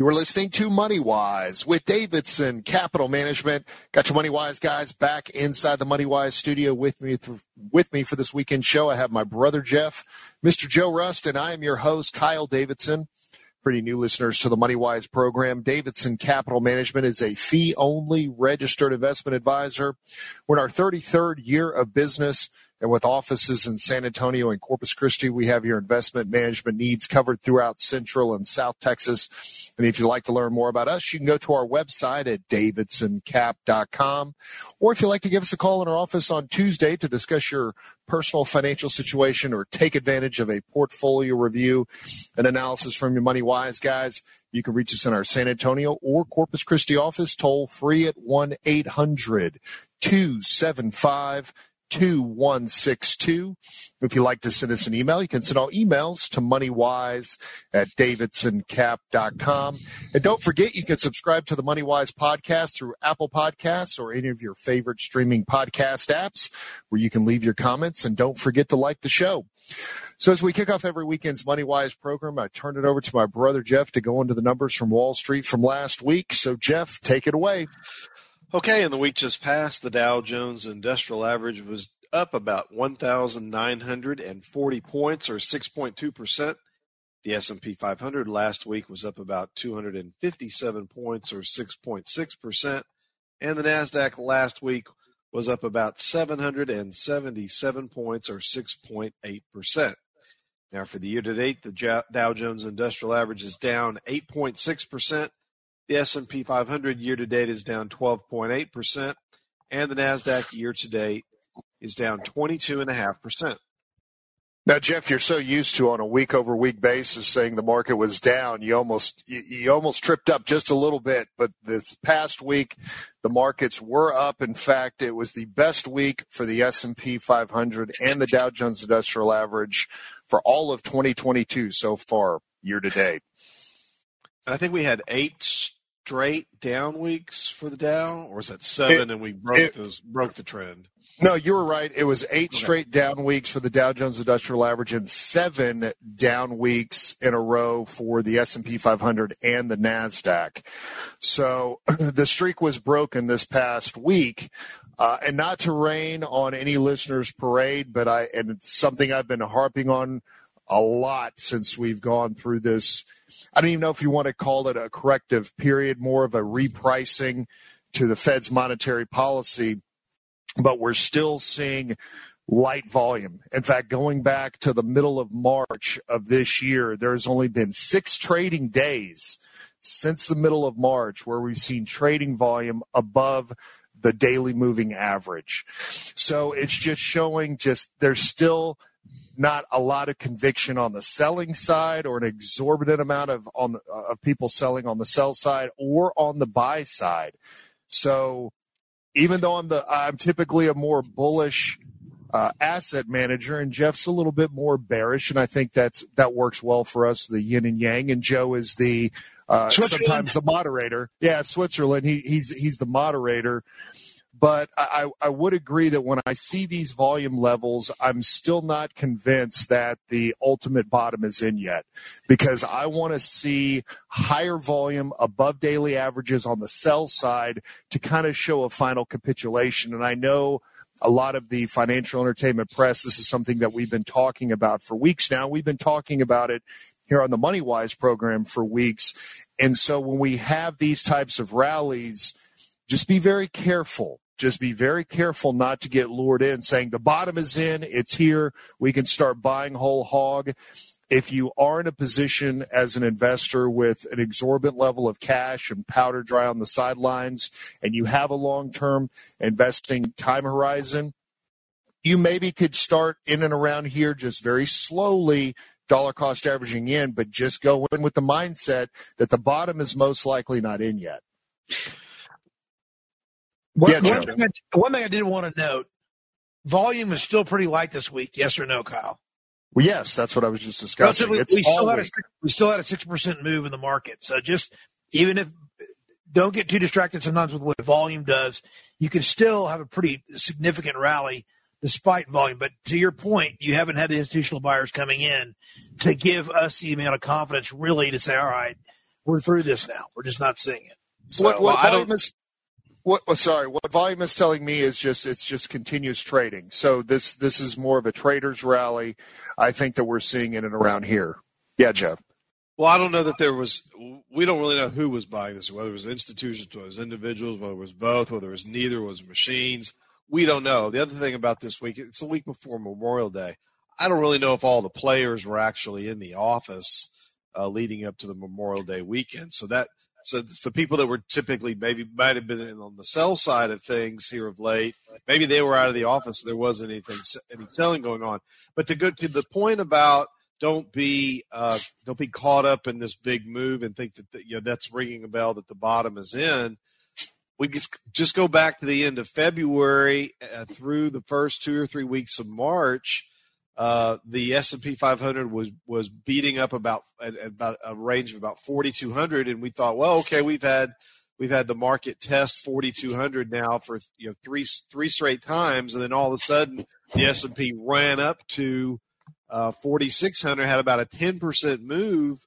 You're listening to Money Wise with Davidson Capital Management. Got your Money Wise guys back inside the Money Wise studio with me with me for this weekend show. I have my brother Jeff, Mr. Joe Rust, and I am your host Kyle Davidson. Pretty new listeners to the Money Wise program. Davidson Capital Management is a fee only registered investment advisor. We're in our 33rd year of business. And with offices in San Antonio and Corpus Christi, we have your investment management needs covered throughout Central and South Texas. And if you'd like to learn more about us, you can go to our website at davidsoncap.com. Or if you'd like to give us a call in our office on Tuesday to discuss your personal financial situation or take advantage of a portfolio review and analysis from your Money Wise guys, you can reach us in our San Antonio or Corpus Christi office toll free at 1 800 275 2162. If you'd like to send us an email, you can send all emails to moneywise at davidsoncap.com. And don't forget, you can subscribe to the Moneywise podcast through Apple Podcasts or any of your favorite streaming podcast apps where you can leave your comments. And don't forget to like the show. So as we kick off every weekend's MoneyWise program, I turn it over to my brother Jeff to go into the numbers from Wall Street from last week. So Jeff, take it away. Okay, in the week just passed, the Dow Jones Industrial Average was up about 1,940 points, or 6.2%. The S&P 500 last week was up about 257 points, or 6.6%. And the NASDAQ last week was up about 777 points, or 6.8%. Now, for the year to date, the Dow Jones Industrial Average is down 8.6%. The S&P 500 year to date is down 12.8%, and the Nasdaq year to date is down 22.5%. Now, Jeff, you're so used to on a week over week basis saying the market was down, you almost you, you, almost tripped up just a little bit. But this past week, the markets were up. In fact, it was the best week for the S&P 500 and the Dow Jones Industrial Average for all of 2022 so far, year to date. I think we had eight straight down weeks for the Dow, or was that seven it, and we broke it, those broke the trend? No, you were right. It was eight okay. straight down weeks for the Dow Jones Industrial Average and seven down weeks in a row for the S&P 500 and the Nasdaq. So the streak was broken this past week. Uh, and not to rain on any listeners' parade, but I and it's something I've been harping on a lot since we've gone through this I don't even know if you want to call it a corrective period, more of a repricing to the Fed's monetary policy, but we're still seeing light volume. In fact, going back to the middle of March of this year, there's only been six trading days since the middle of March where we've seen trading volume above the daily moving average. So it's just showing just there's still not a lot of conviction on the selling side or an exorbitant amount of on the, uh, of people selling on the sell side or on the buy side. So even though I'm the I'm typically a more bullish uh, asset manager, and Jeff's a little bit more bearish, and I think that's that works well for us, the yin and yang. And Joe is the uh, sometimes the moderator. Yeah, Switzerland. He, he's he's the moderator. But I, I would agree that when I see these volume levels, I'm still not convinced that the ultimate bottom is in yet because I want to see higher volume above daily averages on the sell side to kind of show a final capitulation. And I know a lot of the financial entertainment press, this is something that we've been talking about for weeks now. We've been talking about it here on the MoneyWise program for weeks. And so when we have these types of rallies, just be very careful just be very careful not to get lured in saying the bottom is in, it's here, we can start buying whole hog. If you are in a position as an investor with an exorbitant level of cash and powder dry on the sidelines, and you have a long term investing time horizon, you maybe could start in and around here just very slowly dollar cost averaging in, but just go in with the mindset that the bottom is most likely not in yet. One, yeah, one, thing I, one thing I did want to note: volume is still pretty light this week. Yes or no, Kyle? Well, yes, that's what I was just discussing. we, still had a, we still had a six percent move in the market. So just even if don't get too distracted sometimes with what volume does, you can still have a pretty significant rally despite volume. But to your point, you haven't had the institutional buyers coming in to give us the amount of confidence really to say, all right, we're through this now. We're just not seeing it. So, what, what well, volume is what oh, sorry, what volume is telling me is just it's just continuous trading. So this this is more of a traders rally. I think that we're seeing in and around here. Yeah, Jeff. Well, I don't know that there was. We don't really know who was buying this, whether it was institutions, whether it was individuals, whether it was both, whether it was neither, was machines. We don't know. The other thing about this week, it's a week before Memorial Day. I don't really know if all the players were actually in the office uh, leading up to the Memorial Day weekend. So that so the people that were typically maybe might have been on the sell side of things here of late, maybe they were out of the office. There wasn't anything any selling going on. But to go to the point about don't be uh, don't be caught up in this big move and think that you know that's ringing a bell that the bottom is in. We just just go back to the end of February uh, through the first two or three weeks of March uh, the S&P 500 was was beating up about at, about a range of about 4200 and we thought well okay we've had we've had the market test 4200 now for you know three three straight times and then all of a sudden the S&P ran up to uh, 4600 had about a 10% move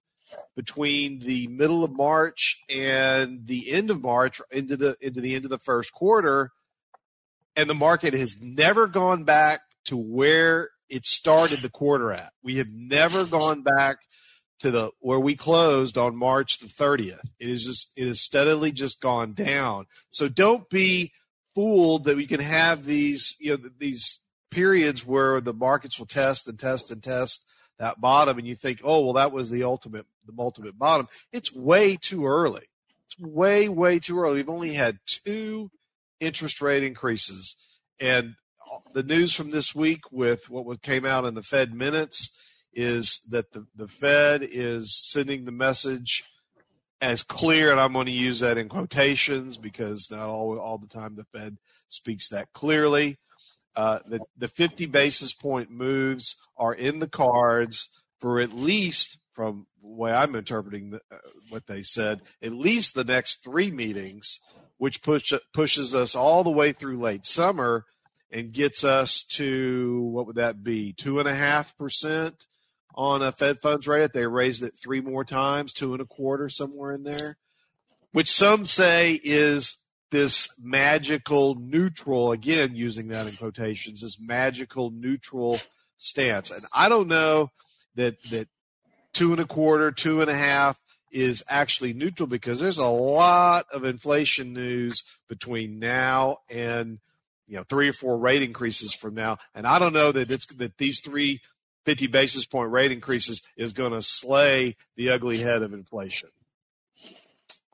between the middle of March and the end of March into the into the end of the first quarter and the market has never gone back to where it started the quarter at. We have never gone back to the where we closed on March the 30th. It is just it has steadily just gone down. So don't be fooled that we can have these you know these periods where the markets will test and test and test that bottom and you think, "Oh, well that was the ultimate the ultimate bottom." It's way too early. It's way way too early. We've only had two interest rate increases and the news from this week with what came out in the Fed minutes is that the, the Fed is sending the message as clear, and I'm going to use that in quotations because not all all the time the Fed speaks that clearly. Uh, the the 50 basis point moves are in the cards for at least, from the way I'm interpreting the, uh, what they said, at least the next three meetings, which push pushes us all the way through late summer and gets us to what would that be? Two and a half percent on a Fed funds rate. They raised it three more times, two and a quarter, somewhere in there, which some say is this magical neutral, again, using that in quotations, this magical neutral stance. And I don't know that, that two and a quarter, two and a half is actually neutral because there's a lot of inflation news between now and you know three or four rate increases from now, and I don't know that it's that these three 50 basis point rate increases is going to slay the ugly head of inflation.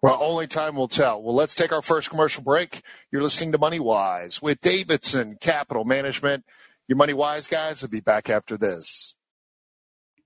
Well, only time will tell. Well, let's take our first commercial break. You're listening to Money Wise with Davidson Capital Management. Your Money Wise guys will be back after this.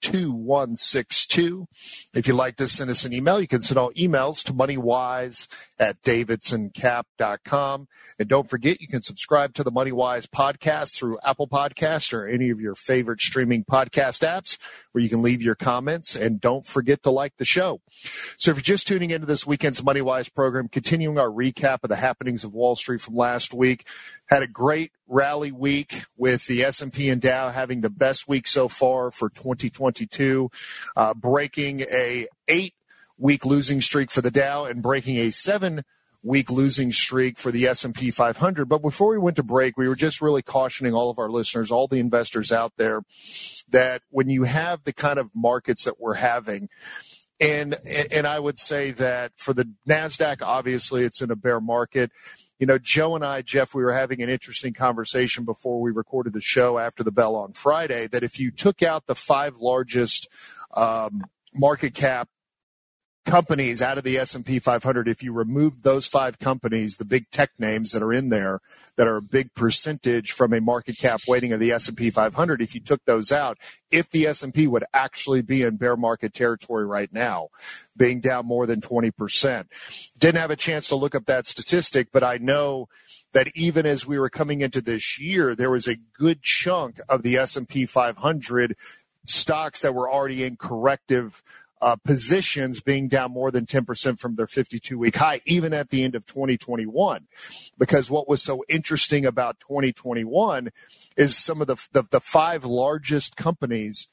2162. If you'd like to send us an email, you can send all emails to moneywise at davidsoncap.com. And don't forget, you can subscribe to the MoneyWise podcast through Apple Podcasts or any of your favorite streaming podcast apps where you can leave your comments. And don't forget to like the show. So if you're just tuning into this weekend's MoneyWise program, continuing our recap of the happenings of Wall Street from last week, had a great rally week with the S&P and Dow having the best week so far for 2022, uh, breaking a eight week losing streak for the Dow and breaking a seven week losing streak for the S&P 500. But before we went to break, we were just really cautioning all of our listeners, all the investors out there, that when you have the kind of markets that we're having, and and I would say that for the Nasdaq, obviously it's in a bear market. You know, Joe and I, Jeff, we were having an interesting conversation before we recorded the show after the bell on Friday that if you took out the five largest um, market cap companies out of the S&P 500 if you removed those five companies the big tech names that are in there that are a big percentage from a market cap weighting of the S&P 500 if you took those out if the S&P would actually be in bear market territory right now being down more than 20% didn't have a chance to look up that statistic but I know that even as we were coming into this year there was a good chunk of the S&P 500 stocks that were already in corrective uh, positions being down more than 10% from their 52 week high, even at the end of 2021. Because what was so interesting about 2021 is some of the, the, the five largest companies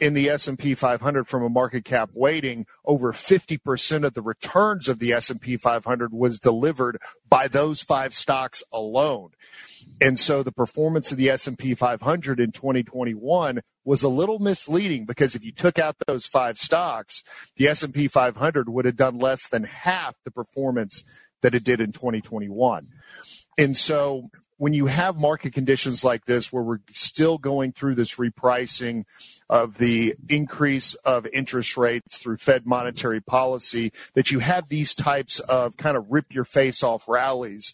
in the S&P 500 from a market cap weighting, over 50% of the returns of the S&P 500 was delivered by those five stocks alone. And so the performance of the S&P 500 in 2021 was a little misleading because if you took out those five stocks, the S&P 500 would have done less than half the performance that it did in 2021. And so when you have market conditions like this where we're still going through this repricing of the increase of interest rates through Fed monetary policy, that you have these types of kind of rip your face off rallies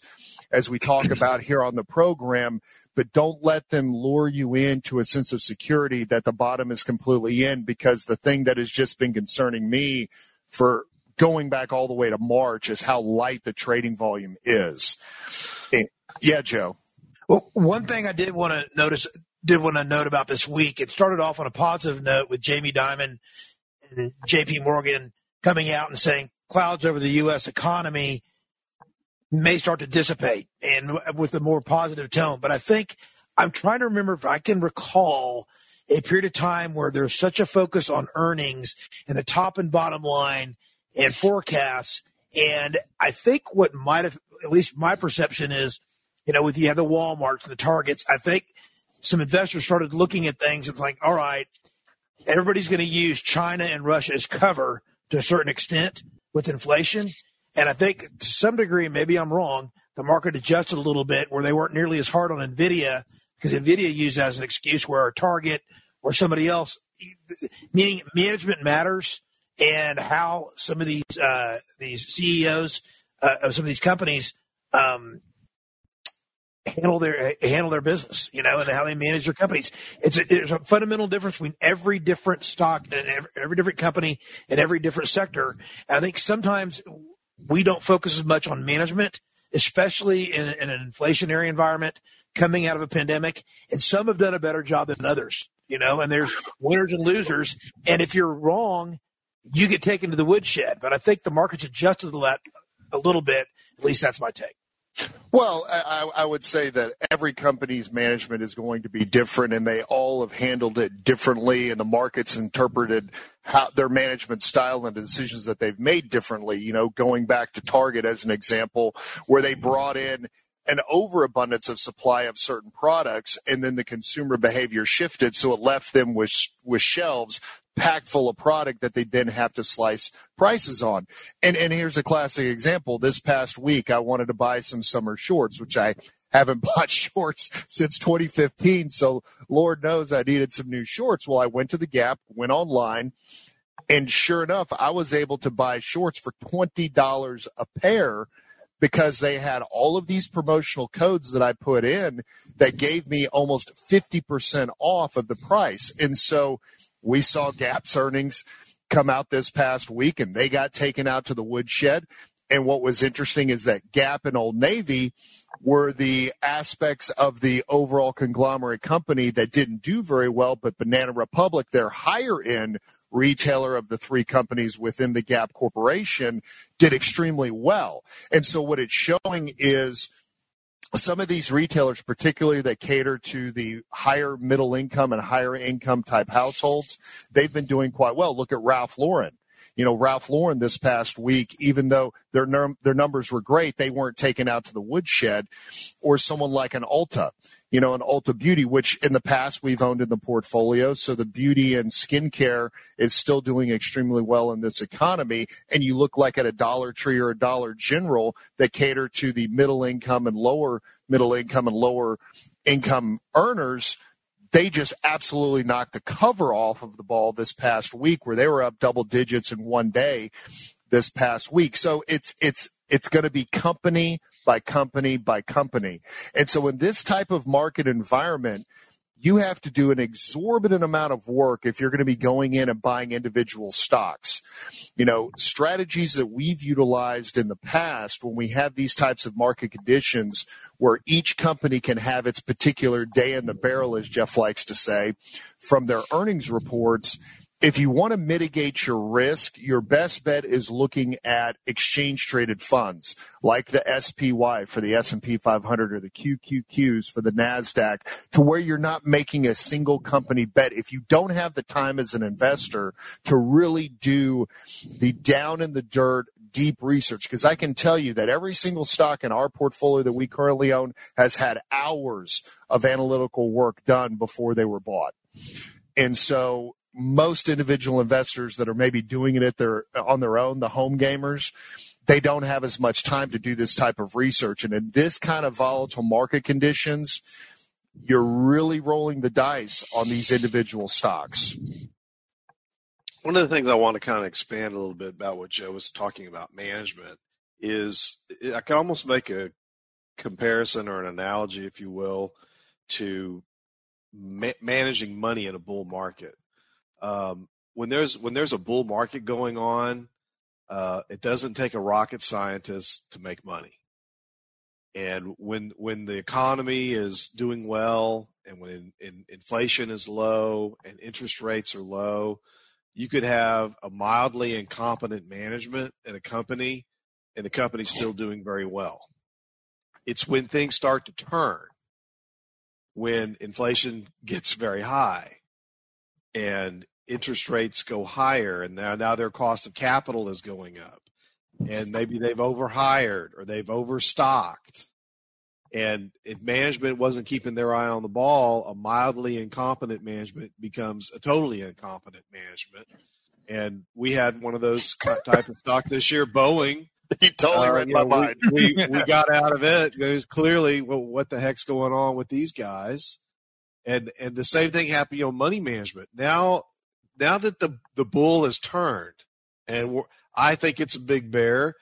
as we talk about here on the program, but don't let them lure you into a sense of security that the bottom is completely in because the thing that has just been concerning me for going back all the way to March is how light the trading volume is. Yeah, Joe. Well, one thing I did want to notice, did want to note about this week, it started off on a positive note with Jamie Dimon and JP Morgan coming out and saying clouds over the U.S. economy may start to dissipate and with a more positive tone. But I think I'm trying to remember if I can recall a period of time where there's such a focus on earnings and the top and bottom line and forecasts. And I think what might have, at least my perception is, you know, with you have the Walmarts and the Targets, I think some investors started looking at things and like, all right, everybody's going to use China and Russia as cover to a certain extent with inflation. And I think to some degree, maybe I'm wrong, the market adjusted a little bit where they weren't nearly as hard on NVIDIA because NVIDIA used as an excuse where a target or somebody else, meaning management matters and how some of these, uh, these CEOs uh, of some of these companies, um, handle their handle their business, you know, and how they manage their companies. It's a, there's a fundamental difference between every different stock and every, every different company and every different sector. And I think sometimes we don't focus as much on management, especially in, in an inflationary environment coming out of a pandemic. And some have done a better job than others, you know, and there's winners and losers. And if you're wrong, you get taken to the woodshed. But I think the market's adjusted to that a little bit. At least that's my take. Well, I, I, would say that every company's management is going to be different, and they all have handled it differently, and the market's interpreted how their management style and the decisions that they've made differently. You know, going back to Target as an example, where they brought in an overabundance of supply of certain products, and then the consumer behavior shifted, so it left them with with shelves packed full of product that they then have to slice prices on. And and here's a classic example. This past week, I wanted to buy some summer shorts, which I haven't bought shorts since 2015. So Lord knows I needed some new shorts. Well, I went to the Gap, went online, and sure enough, I was able to buy shorts for twenty dollars a pair because they had all of these promotional codes that I put in that gave me almost 50% off of the price. And so we saw Gap's earnings come out this past week and they got taken out to the woodshed. And what was interesting is that Gap and Old Navy were the aspects of the overall conglomerate company that didn't do very well, but Banana Republic, their higher end retailer of the three companies within the Gap Corporation, did extremely well. And so what it's showing is some of these retailers, particularly that cater to the higher middle income and higher income type households, they've been doing quite well. Look at Ralph Lauren. You know, Ralph Lauren this past week, even though their their numbers were great, they weren't taken out to the woodshed. Or someone like an Ulta you know, an Ulta Beauty, which in the past we've owned in the portfolio. So the beauty and skincare is still doing extremely well in this economy. And you look like at a Dollar Tree or a Dollar General that cater to the middle income and lower middle income and lower income earners they just absolutely knocked the cover off of the ball this past week where they were up double digits in one day this past week. So it's it's it's going to be company by company by company. And so in this type of market environment, you have to do an exorbitant amount of work if you're going to be going in and buying individual stocks. You know, strategies that we've utilized in the past when we have these types of market conditions where each company can have its particular day in the barrel, as Jeff likes to say, from their earnings reports. If you want to mitigate your risk, your best bet is looking at exchange traded funds like the SPY for the S&P 500 or the QQQs for the Nasdaq to where you're not making a single company bet. If you don't have the time as an investor to really do the down in the dirt deep research because I can tell you that every single stock in our portfolio that we currently own has had hours of analytical work done before they were bought. And so most individual investors that are maybe doing it at their on their own, the home gamers, they don't have as much time to do this type of research. And in this kind of volatile market conditions, you're really rolling the dice on these individual stocks one of the things I want to kind of expand a little bit about what Joe was talking about management is I can almost make a comparison or an analogy, if you will, to ma- managing money in a bull market. Um, when there's when there's a bull market going on, uh, it doesn't take a rocket scientist to make money. And when when the economy is doing well, and when in, in inflation is low and interest rates are low, you could have a mildly incompetent management at a company and the company's still doing very well. It's when things start to turn, when inflation gets very high and interest rates go higher and now, now their cost of capital is going up and maybe they've overhired or they've overstocked and if management wasn't keeping their eye on the ball, a mildly incompetent management becomes a totally incompetent management. And we had one of those type of stock this year, Boeing. He totally uh, read my know, mind. We, we, we got out of it. Was clearly, well, what the heck's going on with these guys? And and the same thing happened on money management. Now, now that the the bull has turned, and I think it's a big bear.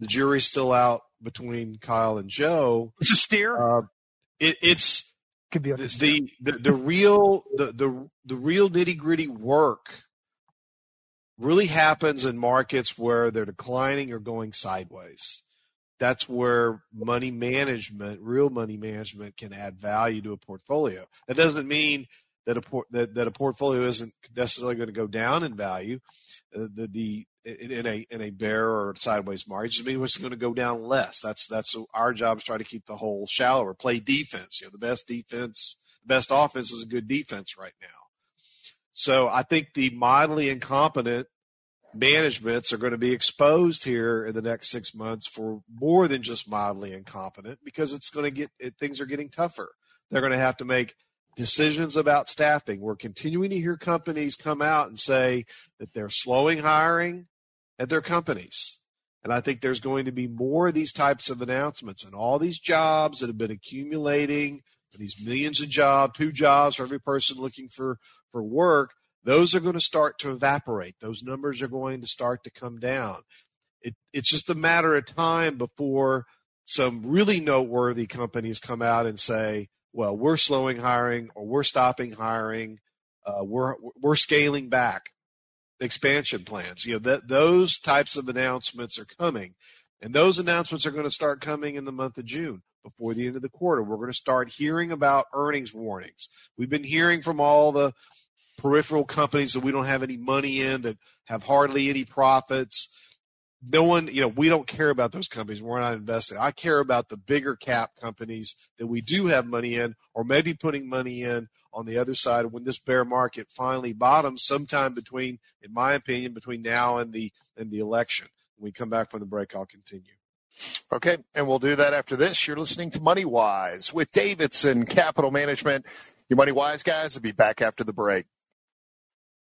The jury's still out between Kyle and Joe. It's a steer. Uh, it, it's could be the, the, the the real the the the real nitty gritty work really happens in markets where they're declining or going sideways. That's where money management, real money management, can add value to a portfolio. That doesn't mean that a por- that, that a portfolio isn't necessarily going to go down in value. Uh, the the in a in a bear or sideways market. Just means it's going to go down less. That's that's our job is try to keep the hole shallower. Play defense. You know, the best defense, the best offense is a good defense right now. So I think the mildly incompetent managements are going to be exposed here in the next six months for more than just mildly incompetent because it's going to get things are getting tougher. They're going to have to make decisions about staffing. We're continuing to hear companies come out and say that they're slowing hiring, at their companies. And I think there's going to be more of these types of announcements and all these jobs that have been accumulating, these millions of jobs, two jobs for every person looking for, for work, those are going to start to evaporate. Those numbers are going to start to come down. It, it's just a matter of time before some really noteworthy companies come out and say, well, we're slowing hiring or we're stopping hiring. Uh, we're, we're scaling back expansion plans. You know, that those types of announcements are coming. And those announcements are going to start coming in the month of June before the end of the quarter. We're going to start hearing about earnings warnings. We've been hearing from all the peripheral companies that we don't have any money in that have hardly any profits no one, you know, we don't care about those companies. We're not investing. I care about the bigger cap companies that we do have money in, or maybe putting money in on the other side when this bear market finally bottoms sometime between, in my opinion, between now and the and the election. When we come back from the break, I'll continue. Okay, and we'll do that after this. You're listening to Money Wise with Davidson Capital Management. Your Money Wise guys will be back after the break.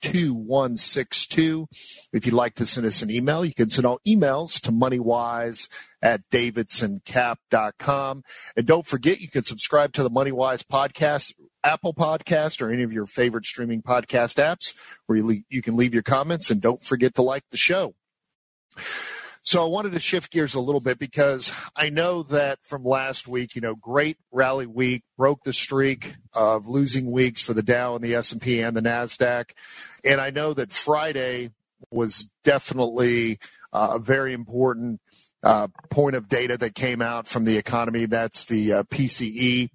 2162. If you'd like to send us an email, you can send all emails to moneywise at davidsoncap.com. And don't forget, you can subscribe to the Moneywise podcast, Apple Podcast, or any of your favorite streaming podcast apps where you, le- you can leave your comments. And don't forget to like the show. So I wanted to shift gears a little bit because I know that from last week, you know, great rally week broke the streak of losing weeks for the Dow and the S&P and the Nasdaq. And I know that Friday was definitely uh, a very important uh, point of data that came out from the economy. That's the uh, PCE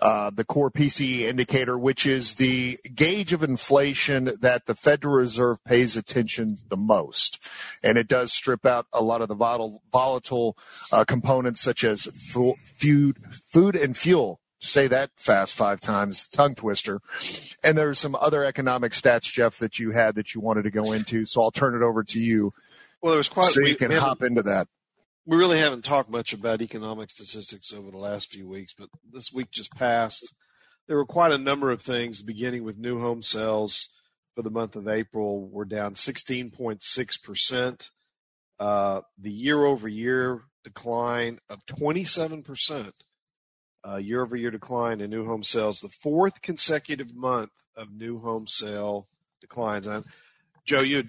uh, the core PCE indicator, which is the gauge of inflation that the Federal Reserve pays attention the most. And it does strip out a lot of the volatile, volatile uh, components such as food, food and fuel. Say that fast five times, tongue twister. And there's some other economic stats, Jeff, that you had that you wanted to go into. So I'll turn it over to you. Well, there was quite. So you can hop into that we really haven't talked much about economic statistics over the last few weeks, but this week just passed. There were quite a number of things, beginning with new home sales for the month of April were down 16.6%. Uh, the year over year decline of 27%, uh, year over year decline in new home sales, the fourth consecutive month of new home sale declines. And Joe, you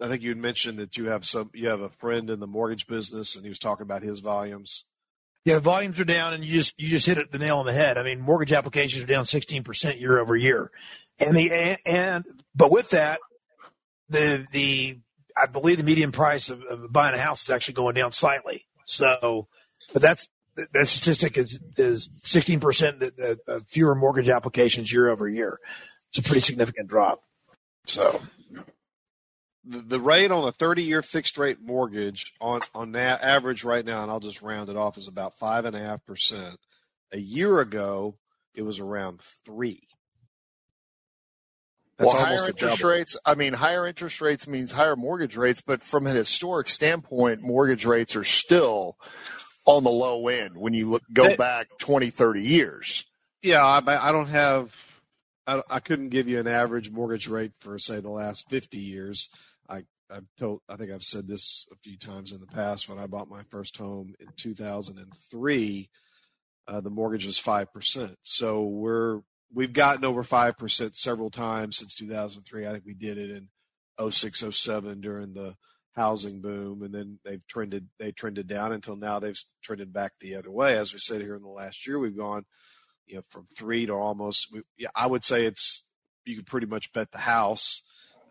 I think you had mentioned that you have some you have a friend in the mortgage business, and he was talking about his volumes. Yeah, volumes are down, and you just you just hit it the nail on the head. I mean, mortgage applications are down 16 percent year over year, and the and, and but with that, the the I believe the median price of, of buying a house is actually going down slightly. So, but that's that statistic is is 16 percent fewer mortgage applications year over year. It's a pretty significant drop. So the, the rate on a 30 year fixed rate mortgage on, on that average right now, and I'll just round it off, is about five and a half percent. A year ago, it was around three. That's well, higher interest rates. I mean, higher interest rates means higher mortgage rates, but from an historic standpoint, mortgage rates are still on the low end when you look go they, back 20, 30 years. Yeah, I, I don't have. I, I couldn't give you an average mortgage rate for say the last 50 years. I've told I think I've said this a few times in the past. When I bought my first home in 2003, uh, the mortgage was five percent. So we're we've gotten over five percent several times since 2003. I think we did it in 06, 07 during the housing boom, and then they've trended they trended down until now they've trended back the other way. As we said here in the last year, we've gone you know from three to almost. Yeah, I would say it's you could pretty much bet the house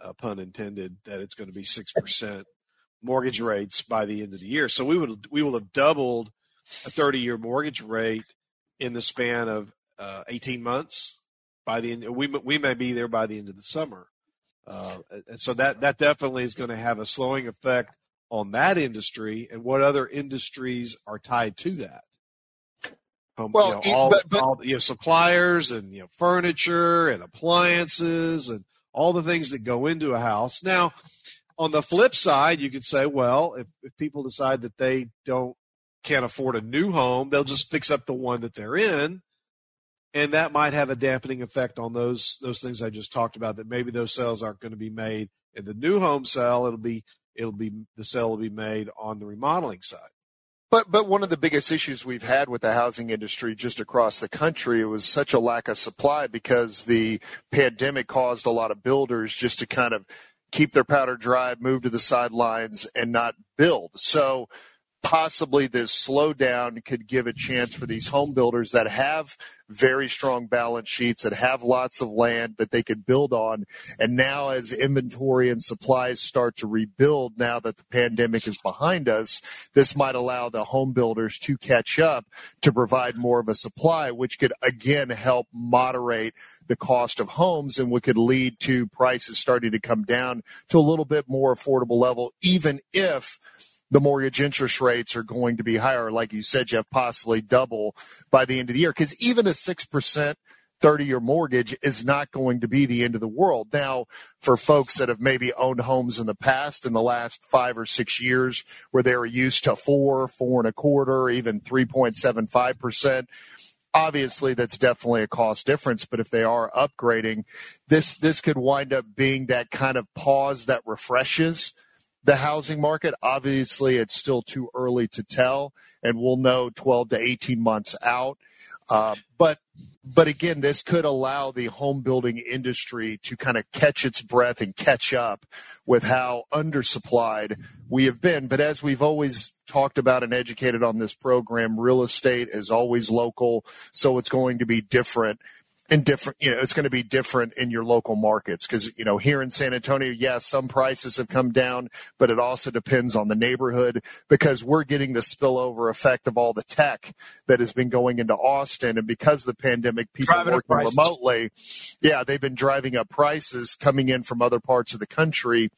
uh, pun intended, that it's going to be six percent mortgage rates by the end of the year. So we would we will have doubled a 30 year mortgage rate in the span of uh, 18 months. By the end, we we may be there by the end of the summer. Uh, and so that that definitely is going to have a slowing effect on that industry and what other industries are tied to that. Um, well, you know, all, but, but, all you know, suppliers and you know furniture and appliances and all the things that go into a house. Now, on the flip side, you could say, well, if, if people decide that they don't can't afford a new home, they'll just fix up the one that they're in. And that might have a dampening effect on those those things I just talked about. That maybe those sales aren't going to be made in the new home sale. It'll be it'll be the sale will be made on the remodeling side. But but one of the biggest issues we've had with the housing industry just across the country was such a lack of supply because the pandemic caused a lot of builders just to kind of keep their powder dry, move to the sidelines, and not build. So possibly this slowdown could give a chance for these home builders that have very strong balance sheets that have lots of land that they could build on. And now as inventory and supplies start to rebuild now that the pandemic is behind us, this might allow the home builders to catch up to provide more of a supply, which could again help moderate the cost of homes and what could lead to prices starting to come down to a little bit more affordable level, even if the mortgage interest rates are going to be higher, like you said, Jeff, possibly double by the end of the year. Because even a 6% 30 year mortgage is not going to be the end of the world. Now, for folks that have maybe owned homes in the past in the last five or six years where they were used to four, four and a quarter, even 3.75%, obviously that's definitely a cost difference but if they are upgrading this this could wind up being that kind of pause that refreshes the housing market. Obviously, it's still too early to tell, and we'll know 12 to 18 months out. Uh, but but again, this could allow the home building industry to kind of catch its breath and catch up with how undersupplied we have been. But as we've always talked about and educated on this program, real estate is always local, so it's going to be different and different you know it's going to be different in your local markets. Because you know here in san antonio yes some prices have come down but it also depends on the neighborhood because we're getting the spillover effect of all the tech that has been going into austin. And because of the pandemic people driving working remotely yeah they've been driving up prices coming in from other parts of the country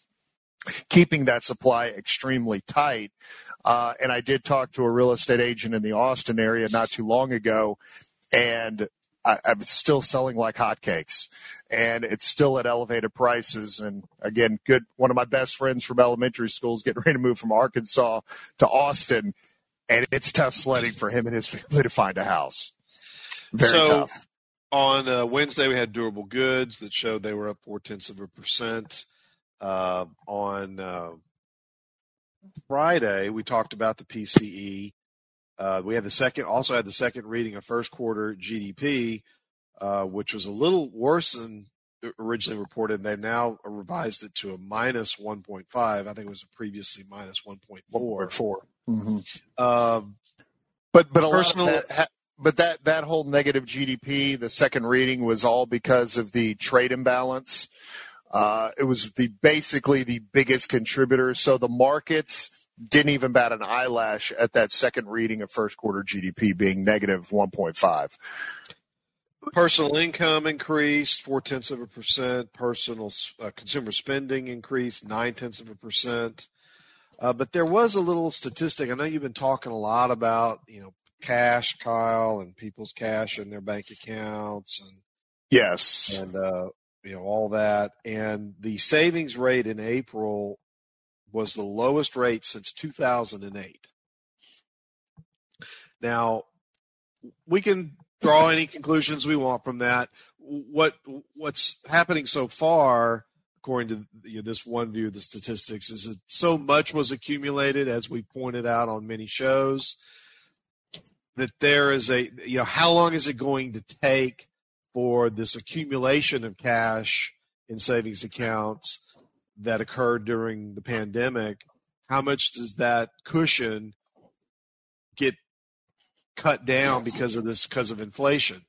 keeping that supply extremely tight. Uh, and i did talk to a real estate agent in the austin area not too long ago and I, am still selling like hotcakes, and it's still at elevated prices. And again, good. One of my best friends from elementary school is getting ready to move from Arkansas to Austin, and it's tough sledding for him and his family to find a house. Very so, tough. On uh, Wednesday, we had durable goods that showed they were up four tenths of a percent. Uh, on uh, Friday, we talked about the PCE uh, we had the second, also had the second reading of first quarter GDP, uh, which was a little worse than originally reported. They've now revised it to a minus 1.5. I think it was previously minus 1.4. 1.4. Mm-hmm. Um, but but personal, that, but that that whole negative GDP, the second reading was all because of the trade imbalance. Uh, it was the basically the biggest contributor. So the markets didn't even bat an eyelash at that second reading of first quarter GDP being negative 1.5. Personal income increased four tenths of a percent. Personal uh, consumer spending increased nine tenths of a percent. Uh, but there was a little statistic. I know you've been talking a lot about you know cash, Kyle, and people's cash in their bank accounts, and yes, and uh, you know all that. And the savings rate in April was the lowest rate since 2008. Now, we can draw any conclusions we want from that. What what's happening so far, according to you know, this one view of the statistics, is that so much was accumulated, as we pointed out on many shows, that there is a you know how long is it going to take for this accumulation of cash in savings accounts that occurred during the pandemic, how much does that cushion get cut down because of this because of inflation?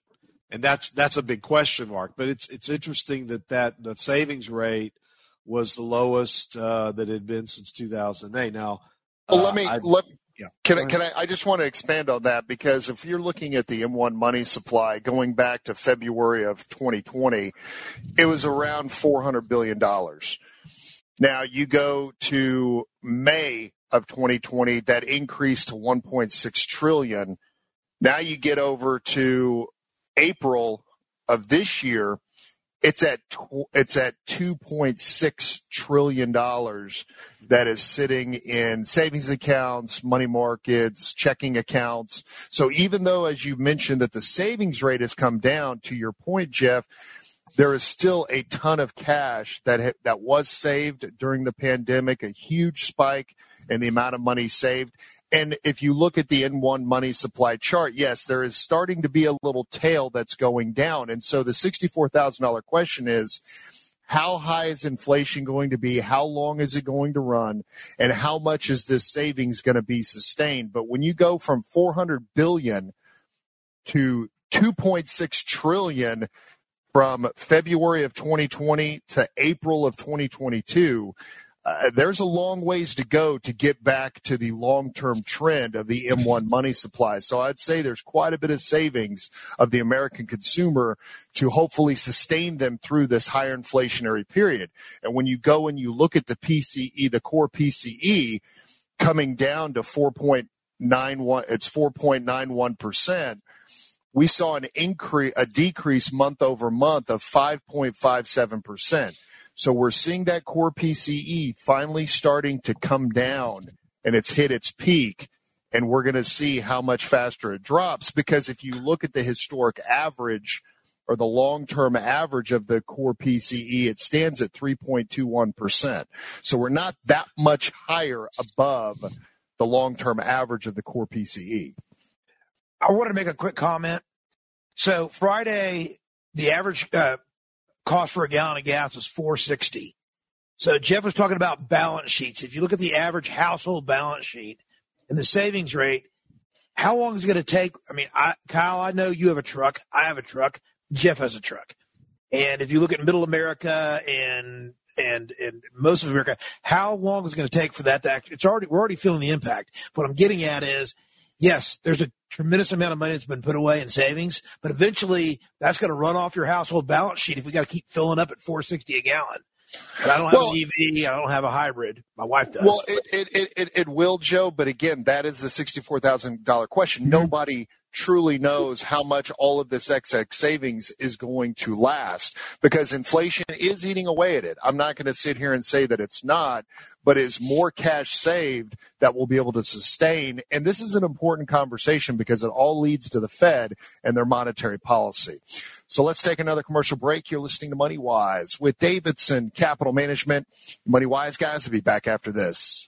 And that's that's a big question mark. But it's it's interesting that that the savings rate was the lowest uh, that it had been since 2008. Now, well, let me uh, let yeah. Can I, can I, I just want to expand on that because if you're looking at the M1 money supply going back to February of 2020, it was around $400 billion. Now you go to May of 2020, that increased to 1.6 trillion. Now you get over to April of this year, it's at it's at 2.6 trillion dollars that is sitting in savings accounts, money markets, checking accounts. So even though as you mentioned that the savings rate has come down to your point Jeff, there is still a ton of cash that that was saved during the pandemic, a huge spike in the amount of money saved. And if you look at the M1 money supply chart, yes, there is starting to be a little tail that's going down. And so the $64,000 question is, how high is inflation going to be? How long is it going to run? And how much is this savings going to be sustained? But when you go from 400 billion to 2.6 trillion from February of 2020 to April of 2022, uh, there's a long ways to go to get back to the long-term trend of the M1 money supply. So I'd say there's quite a bit of savings of the American consumer to hopefully sustain them through this higher inflationary period. And when you go and you look at the PCE, the core PCE coming down to 4.91, it's 4.91 percent we saw an increase, a decrease month over month of 5.57%. So we're seeing that core PCE finally starting to come down and it's hit its peak. And we're going to see how much faster it drops because if you look at the historic average or the long term average of the core PCE, it stands at 3.21%. So we're not that much higher above the long term average of the core PCE. I wanted to make a quick comment. So Friday, the average uh, cost for a gallon of gas was 460. So Jeff was talking about balance sheets. If you look at the average household balance sheet and the savings rate, how long is it going to take? I mean, I, Kyle, I know you have a truck. I have a truck. Jeff has a truck. And if you look at middle America and and and most of America, how long is it going to take for that to act? It's already we're already feeling the impact. What I'm getting at is yes, there's a tremendous amount of money that's been put away in savings, but eventually that's going to run off your household balance sheet if we got to keep filling up at 460 a gallon. But I don't have well, an EV. I don't have a hybrid. My wife does. Well, it, it, it, it, will, Joe. But again, that is the sixty-four thousand dollar question. Mm-hmm. Nobody truly knows how much all of this excess savings is going to last because inflation is eating away at it. I'm not going to sit here and say that it's not, but is more cash saved that we'll be able to sustain. And this is an important conversation because it all leads to the Fed and their monetary policy. So let's take another commercial break. You're listening to Money Wise with Davidson Capital Management. Money Wise guys will be back after this.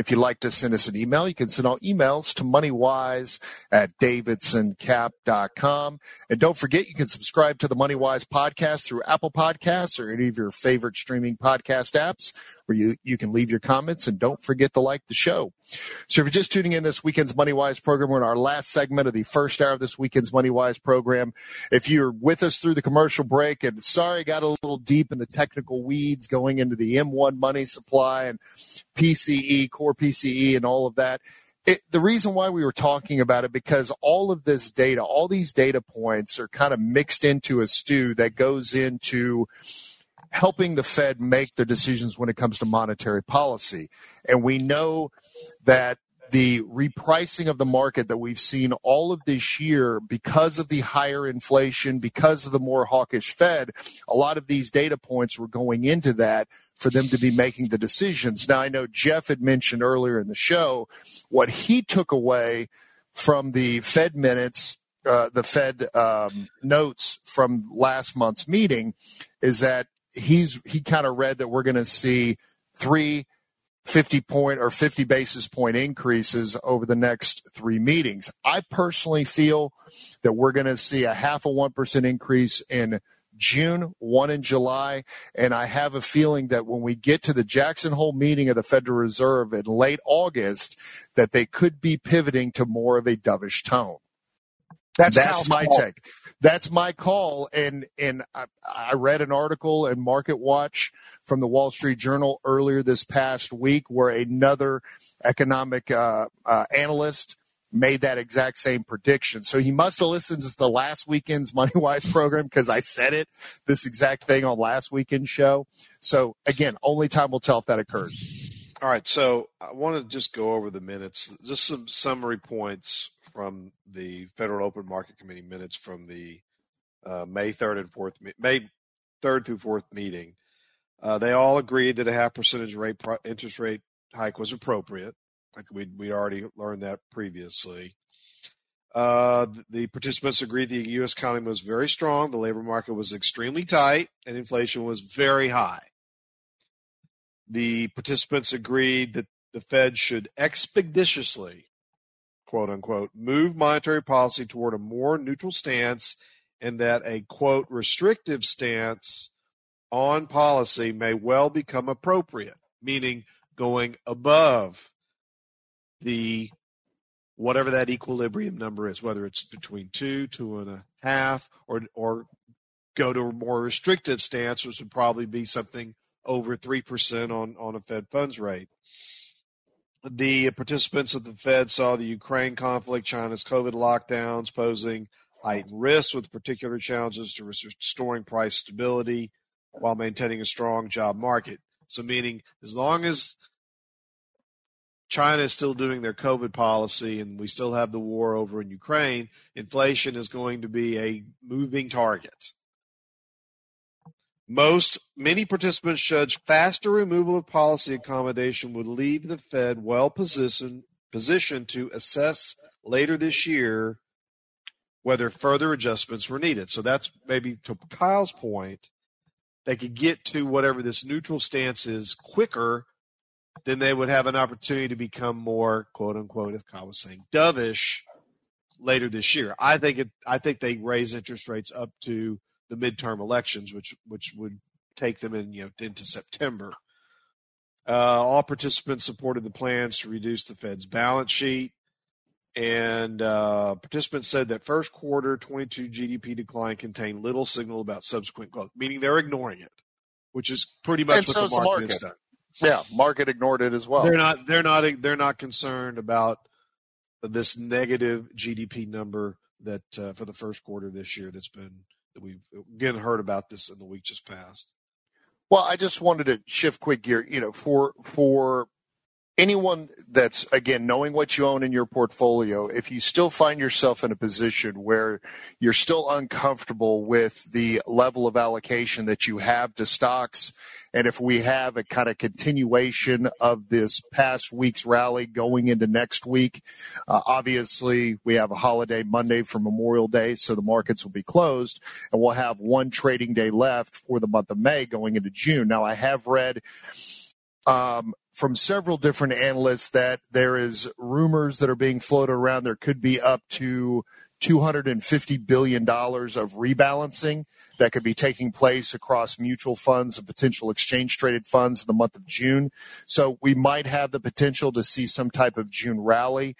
If you'd like to send us an email, you can send all emails to moneywise at davidsoncap.com. And don't forget, you can subscribe to the Moneywise podcast through Apple Podcasts or any of your favorite streaming podcast apps where you, you can leave your comments and don't forget to like the show. So if you're just tuning in this weekend's Money Wise program, we're in our last segment of the first hour of this weekend's Money Wise program. If you're with us through the commercial break and sorry, got a little deep in the technical weeds going into the M1 money supply and PCE, core PCE and all of that. It, the reason why we were talking about it because all of this data, all these data points are kind of mixed into a stew that goes into helping the Fed make their decisions when it comes to monetary policy. And we know that the repricing of the market that we've seen all of this year because of the higher inflation, because of the more hawkish Fed, a lot of these data points were going into that for them to be making the decisions. Now, I know Jeff had mentioned earlier in the show what he took away from the Fed minutes, uh, the Fed um, notes from last month's meeting is that he's he kind of read that we're going to see three 50 point or 50 basis point increases over the next three meetings. I personally feel that we're going to see a half a 1% increase in June, one in July. And I have a feeling that when we get to the Jackson Hole meeting of the Federal Reserve in late August, that they could be pivoting to more of a dovish tone. That's, That's my call. take. That's my call. And and I, I, read an article in Market Watch from the Wall Street Journal earlier this past week where another economic uh, uh, analyst made that exact same prediction. So he must have listened to the last weekend's Money Wise program because I said it this exact thing on last weekend's show. So again, only time will tell if that occurs. All right. So I want to just go over the minutes, just some summary points from the Federal Open Market Committee minutes from the uh, May 3rd and 4th, May 3rd through 4th meeting. Uh, they all agreed that a half percentage rate pro- interest rate hike was appropriate. Like we we already learned that previously. Uh, the participants agreed the U.S. economy was very strong, the labor market was extremely tight, and inflation was very high. The participants agreed that the Fed should expeditiously, quote unquote, move monetary policy toward a more neutral stance and that a quote restrictive stance on policy may well become appropriate, meaning going above the whatever that equilibrium number is, whether it's between two, two and a half, or or go to a more restrictive stance, which would probably be something over three percent on on a Fed funds rate. The participants of the Fed saw the Ukraine conflict, China's COVID lockdowns posing heightened risks with particular challenges to restoring price stability while maintaining a strong job market. So, meaning as long as China is still doing their COVID policy and we still have the war over in Ukraine, inflation is going to be a moving target. Most, many participants judge faster removal of policy accommodation would leave the Fed well positioned, positioned to assess later this year whether further adjustments were needed. So that's maybe to Kyle's point, they could get to whatever this neutral stance is quicker than they would have an opportunity to become more quote unquote, as Kyle was saying, dovish later this year. I think it. I think they raise interest rates up to the midterm elections, which which would take them in you know into September. Uh, all participants supported the plans to reduce the Fed's balance sheet, and uh, participants said that first quarter 22 GDP decline contained little signal about subsequent growth, meaning they're ignoring it, which is pretty much and what so the market, market has done. Yeah, market ignored it as well. They're not. They're not. They're not concerned about this negative GDP number that uh, for the first quarter this year. That's been that we've again heard about this in the week just passed. Well, I just wanted to shift quick gear. You know, for for anyone that's again knowing what you own in your portfolio if you still find yourself in a position where you're still uncomfortable with the level of allocation that you have to stocks and if we have a kind of continuation of this past week's rally going into next week uh, obviously we have a holiday monday for memorial day so the markets will be closed and we'll have one trading day left for the month of may going into june. Now i have read um, from several different analysts that there is rumors that are being floated around. There could be up to $250 billion of rebalancing that could be taking place across mutual funds and potential exchange traded funds in the month of June. So we might have the potential to see some type of June rally.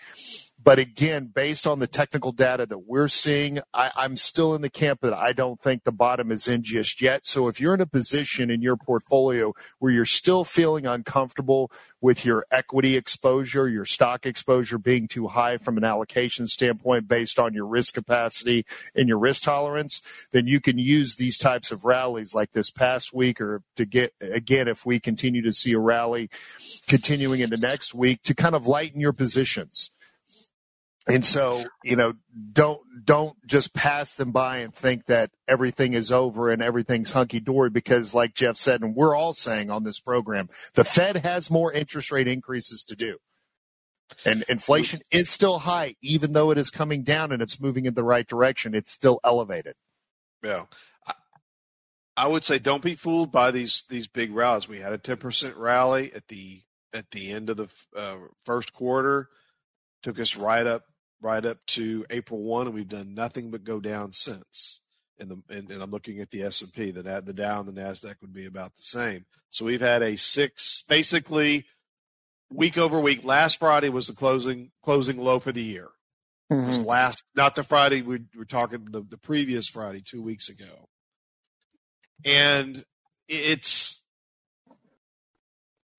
But again, based on the technical data that we're seeing, I, am still in the camp that I don't think the bottom is in just yet. So if you're in a position in your portfolio where you're still feeling uncomfortable with your equity exposure, your stock exposure being too high from an allocation standpoint based on your risk capacity and your risk tolerance, then you can use these types of rallies like this past week or to get, again, if we continue to see a rally continuing into next week to kind of lighten your positions and so, you know, don't don't just pass them by and think that everything is over and everything's hunky dory because like Jeff said and we're all saying on this program, the Fed has more interest rate increases to do. And inflation is still high even though it is coming down and it's moving in the right direction, it's still elevated. Yeah. I would say don't be fooled by these these big rallies. We had a 10% rally at the at the end of the uh, first quarter took us right up right up to April one, and we've done nothing but go down since. And, the, and, and I'm looking at the S and P, the the Dow and the Nasdaq would be about the same. So we've had a six, basically week over week. Last Friday was the closing closing low for the year. Mm-hmm. Last, not the Friday we were talking the, the previous Friday two weeks ago, and it's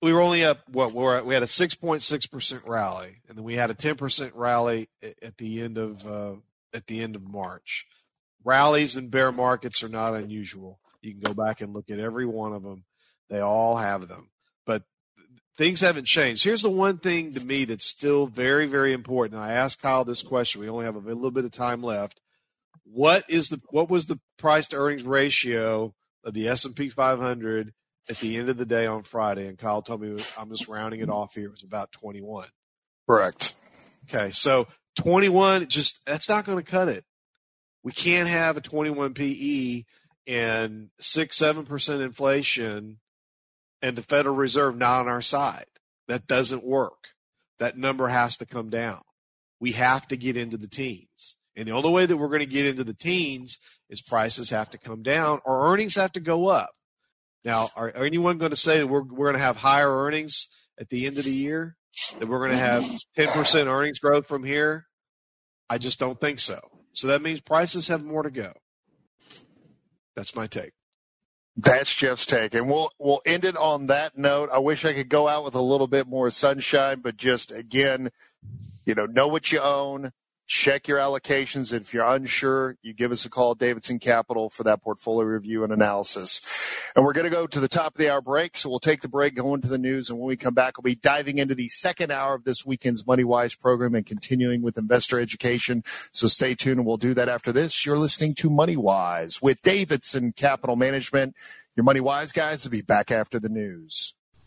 we were only up what we're we had a 6.6% rally and then we had a 10% rally at the end of uh, at the end of March. Rallies and bear markets are not unusual. You can go back and look at every one of them. They all have them. But things haven't changed. Here's the one thing to me that's still very very important. I asked Kyle this question. We only have a little bit of time left. What is the what was the price to earnings ratio of the S&P 500 at the end of the day on Friday, and Kyle told me I'm just rounding it off here. It was about 21. Correct. Okay, so 21, just that's not going to cut it. We can't have a 21 PE and six, seven percent inflation, and the Federal Reserve not on our side. That doesn't work. That number has to come down. We have to get into the teens, and the only way that we're going to get into the teens is prices have to come down or earnings have to go up. Now, are, are anyone going to say that we're we're going to have higher earnings at the end of the year? That we're going to have 10% earnings growth from here? I just don't think so. So that means prices have more to go. That's my take. That's Jeff's take, and we'll we'll end it on that note. I wish I could go out with a little bit more sunshine, but just again, you know, know what you own, check your allocations. If you're unsure, you give us a call, Davidson Capital, for that portfolio review and analysis. And we're going to go to the top of the hour break. So we'll take the break, go into the news. And when we come back, we'll be diving into the second hour of this weekend's Money Wise program and continuing with investor education. So stay tuned and we'll do that after this. You're listening to Money Wise with Davidson Capital Management. Your Money Wise guys will be back after the news.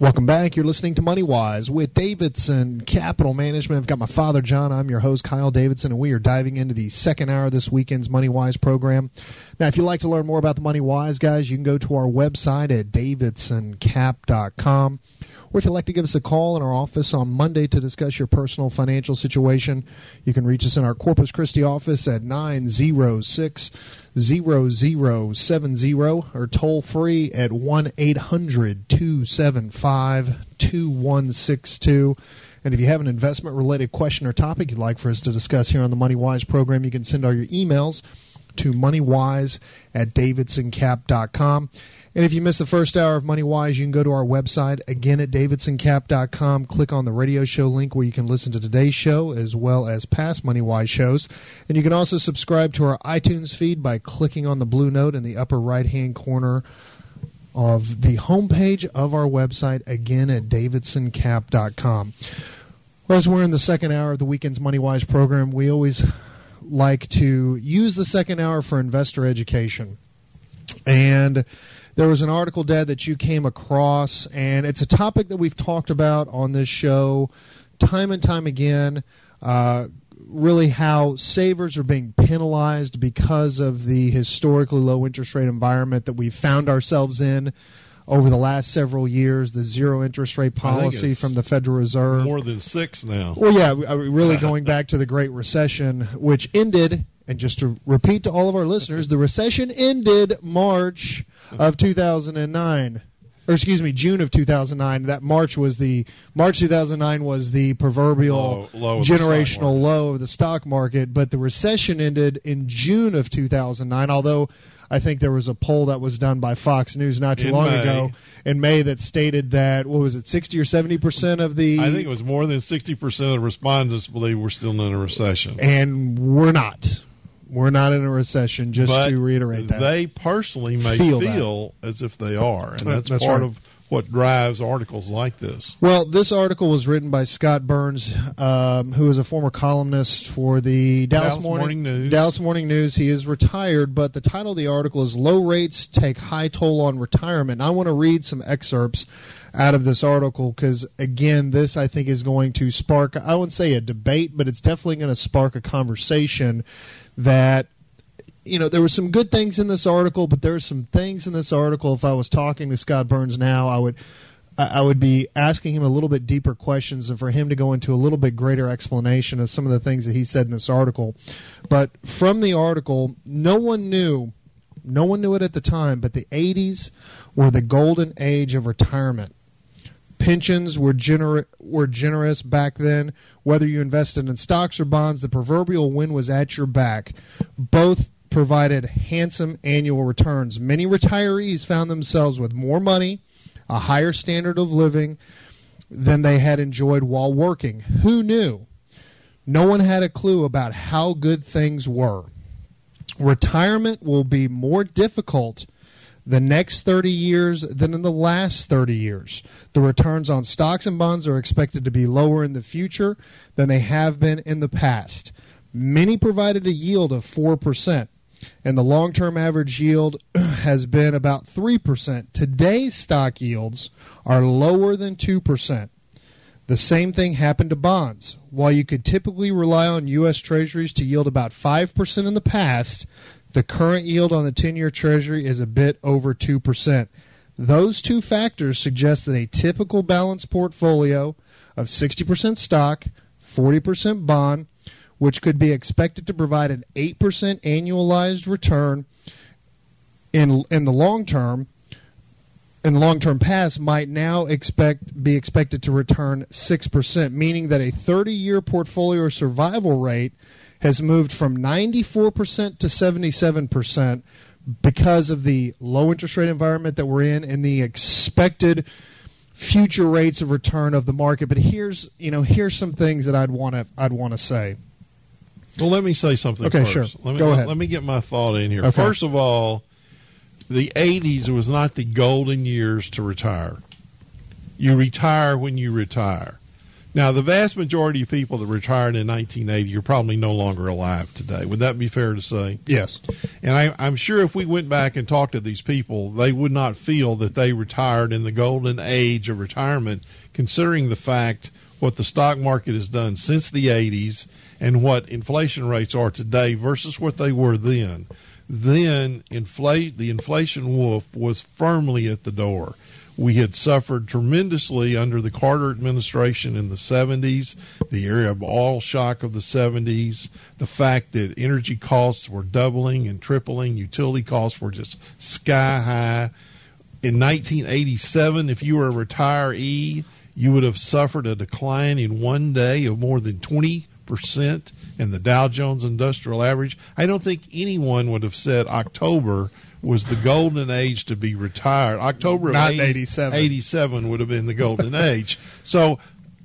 Welcome back. You're listening to Money Wise with Davidson Capital Management. I've got my father, John. I'm your host, Kyle Davidson, and we are diving into the second hour of this weekend's Money Wise program. Now, if you'd like to learn more about the Money Wise guys, you can go to our website at davidsoncap.com. Or if you'd like to give us a call in our office on Monday to discuss your personal financial situation, you can reach us in our Corpus Christi office at 906 0070 or toll free at 1 800 275 2162. And if you have an investment related question or topic you'd like for us to discuss here on the Money Wise program, you can send all your emails to moneywise at davidsoncap.com. And if you missed the first hour of Money Wise, you can go to our website again at davidsoncap.com. Click on the radio show link where you can listen to today's show as well as past Money Wise shows. And you can also subscribe to our iTunes feed by clicking on the blue note in the upper right hand corner of the homepage of our website again at davidsoncap.com. Well, as we're in the second hour of the weekend's Money Wise program, we always like to use the second hour for investor education. And there was an article, Dad, that you came across, and it's a topic that we've talked about on this show time and time again. Uh, really, how savers are being penalized because of the historically low interest rate environment that we've found ourselves in over the last several years, the zero interest rate policy from the Federal Reserve. More than six now. Well, yeah, really going back to the Great Recession, which ended, and just to repeat to all of our listeners, the recession ended March of 2009 or excuse me, June of 2009. That March was the March 2009 was the proverbial Low- low of the generational low of the stock market. But the recession ended in June of 2009. Although I think there was a poll that was done by Fox News not too In long May. ago in May that stated that what was it, 60 or 70 percent of the I think it was more than 60% of respondents believe we're still in a recession. and we're not. We're not in a recession. Just but to reiterate that. they personally may Feel feel, as if they are, and that's, that's part right. of what drives articles like this. Well, this article was written by Scott Burns, um, who is a former columnist for the Dallas, Dallas Morning News. Dallas Morning News. He is retired, but the title of the article is "Low Rates Take High Toll on Retirement." And I want to read some excerpts out of this article because, again, this I think is going to spark. I wouldn't say a debate, but it's definitely going to spark a conversation that you know, there were some good things in this article, but there are some things in this article. If I was talking to Scott Burns now, I would, I I would be asking him a little bit deeper questions, and for him to go into a little bit greater explanation of some of the things that he said in this article. But from the article, no one knew, no one knew it at the time, but the '80s were the golden age of retirement pensions were gener- were generous back then. Whether you invested in stocks or bonds, the proverbial wind was at your back. Both provided handsome annual returns. Many retirees found themselves with more money, a higher standard of living, than they had enjoyed while working. Who knew? No one had a clue about how good things were. Retirement will be more difficult the next 30 years than in the last 30 years. The returns on stocks and bonds are expected to be lower in the future than they have been in the past. Many provided a yield of 4%, and the long term average yield has been about 3%. Today's stock yields are lower than 2%. The same thing happened to bonds. While you could typically rely on U.S. Treasuries to yield about 5% in the past, the current yield on the 10 year Treasury is a bit over 2%. Those two factors suggest that a typical balanced portfolio of 60% stock, 40% bond, which could be expected to provide an 8% annualized return in, in the long term, in the long term past might now expect be expected to return 6%, meaning that a 30 year portfolio survival rate has moved from 94% to 77% because of the low interest rate environment that we're in and the expected future rates of return of the market. But here's, you know, here's some things that I'd want to I'd want to say. Well, let me say something. Okay, first. sure. Let me, Go ahead. Let me get my thought in here. Okay. First of all, the '80s was not the golden years to retire. You retire when you retire. Now, the vast majority of people that retired in 1980 are probably no longer alive today. Would that be fair to say? Yes. And I, I'm sure if we went back and talked to these people, they would not feel that they retired in the golden age of retirement, considering the fact what the stock market has done since the 80s and what inflation rates are today versus what they were then. Then inflate the inflation wolf was firmly at the door. We had suffered tremendously under the Carter administration in the 70s, the Arab oil shock of the 70s, the fact that energy costs were doubling and tripling, utility costs were just sky high. In 1987, if you were a retiree, you would have suffered a decline in one day of more than 20% in the Dow Jones Industrial Average. I don't think anyone would have said October was the golden age to be retired. October of Not 80 87. 87 would have been the golden age. So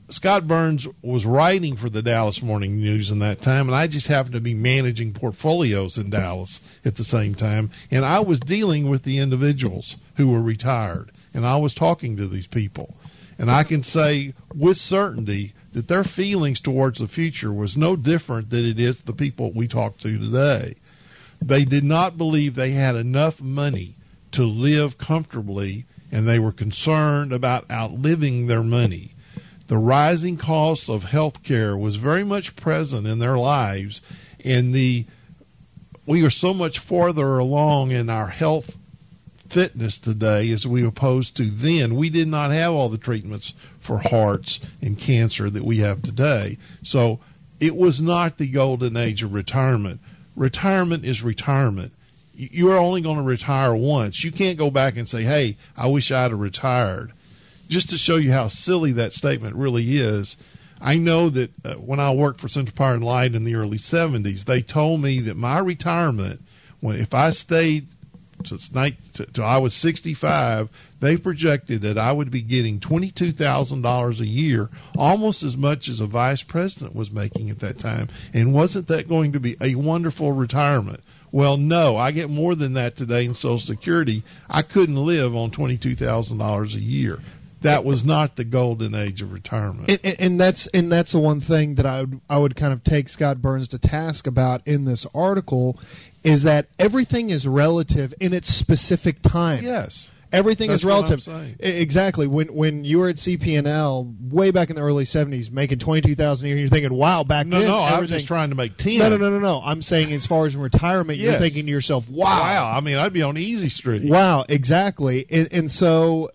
Scott Burns was writing for the Dallas Morning News in that time, and I just happened to be managing portfolios in Dallas at the same time. And I was dealing with the individuals who were retired, and I was talking to these people. And I can say with certainty that their feelings towards the future was no different than it is the people we talk to today. They did not believe they had enough money to live comfortably, and they were concerned about outliving their money. The rising costs of health care was very much present in their lives, and the we are so much farther along in our health fitness today as we opposed to then. We did not have all the treatments for hearts and cancer that we have today. So it was not the golden age of retirement. Retirement is retirement. You- You are only going to retire once. You can't go back and say, hey, I wish I'd have retired. Just to show you how silly that statement really is, I know that uh, when I worked for Central Power and Light in the early 70s, they told me that my retirement, when if I stayed since night till I was 65, they projected that I would be getting $22,000 a year, almost as much as a vice president was making at that time. And wasn't that going to be a wonderful retirement? Well, no, I get more than that today in Social Security. I couldn't live on $22,000 a year. That was not the golden age of retirement. And, and, and that's and that's the one thing that I would I would kind of take Scott Burns to task about in this article is that everything is relative in its specific time. yes. Everything That's is relative. Exactly. When when you were at CP&L way back in the early seventies, making twenty two thousand a year, you're thinking, "Wow!" Back No, then, no, no, I was just trying to make 10. No, no, no, no, no. I'm saying as far as retirement, you're thinking to yourself, Wow. "Wow, I mean, I'd be on Easy Street. Wow, exactly. And, and so,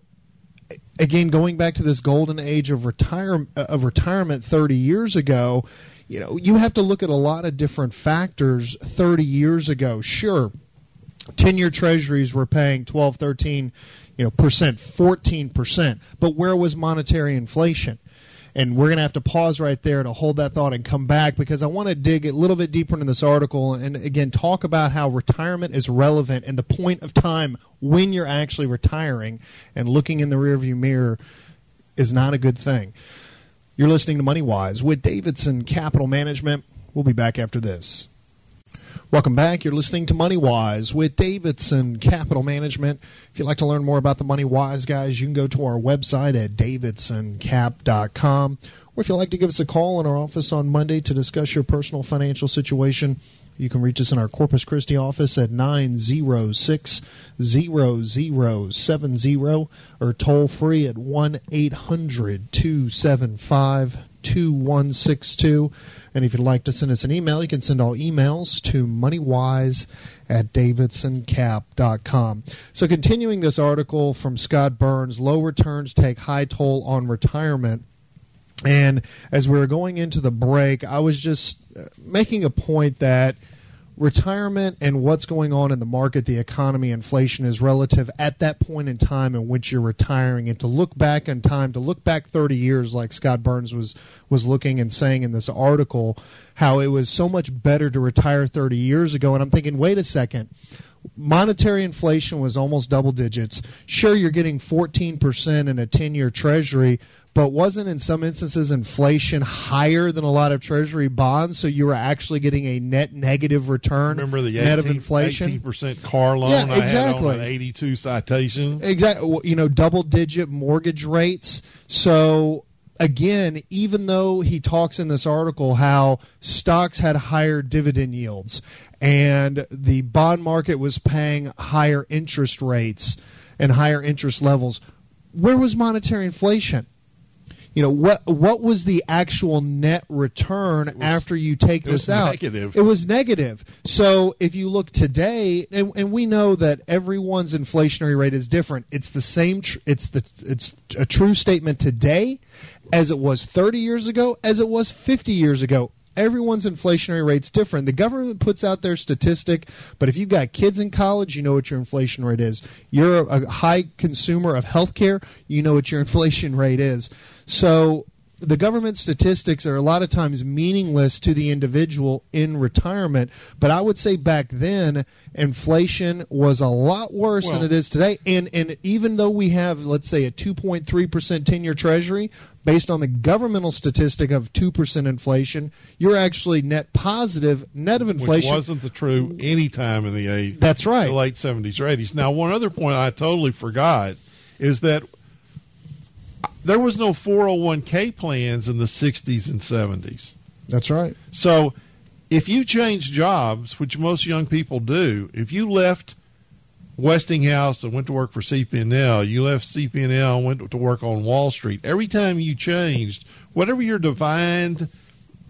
again, going back to this golden age of retire of retirement 30 years ago, you know, you have to look at a lot of different factors 30 years ago. Sure, 10-year treasuries were paying 12, 13, you know, percent, 14%. But where was monetary inflation? And we're going to have to pause right there to hold that thought and come back because I want to dig a little bit deeper into this article and again talk about how retirement is relevant and the point of time when you're actually retiring and looking in the rearview mirror is not a good thing. You're listening to Money Wise with Davidson Capital Management. We'll be back after this. Welcome back. You're listening to Money Wise with Davidson Capital Management. If you'd like to learn more about the Money Wise guys, you can go to our website at davidsoncap.com. Or if you'd like to give us a call in our office on Monday to discuss your personal financial situation, you can reach us in our Corpus Christi office at 906 0070 or toll free at 1 800 275 2162. And if you'd like to send us an email, you can send all emails to moneywise at davidsoncap.com. So, continuing this article from Scott Burns Low returns take high toll on retirement. And as we were going into the break, I was just uh, making a point that retirement and what's going on in the market, the economy, inflation is relative at that point in time in which you're retiring. And to look back in time, to look back 30 years, like Scott Burns was was looking and saying in this article, how it was so much better to retire 30 years ago. And I'm thinking, wait a second. Monetary inflation was almost double digits. Sure, you're getting 14% in a 10 year treasury, but wasn't in some instances inflation higher than a lot of treasury bonds so you were actually getting a net negative return Remember the 18, net of inflation 18% car loan Yeah, I exactly. an 82 citation? exactly you know double digit mortgage rates so again even though he talks in this article how stocks had higher dividend yields and the bond market was paying higher interest rates and higher interest levels where was monetary inflation? You know what what was the actual net return after you take it was this out? negative. it was negative. So if you look today and, and we know that everyone's inflationary rate is different. It's the same tr- it's the it's a true statement today as it was 30 years ago as it was 50 years ago everyone's inflationary rate's different the government puts out their statistic but if you've got kids in college you know what your inflation rate is you're a, high consumer of healthcare you know what your inflation rate is so the government statistics are a lot of times meaningless to the individual in retirement. But I would say back then, inflation was a lot worse than it is today. And and even though we have, let's say, a 2.3 percent ten-year Treasury, based on the governmental statistic of two percent inflation, you're actually net positive net of inflation. Which wasn't the true any time in the 80s. That's right. The late 70s or 80s. Now, one other point I totally forgot is that there was no 401k plans in the 60s and 70s. That's right. So if you change jobs, which most young people do, if you left Westinghouse and went to work for CP&L, you left CP&L and went to work on Wall Street, every time you changed, whatever your defined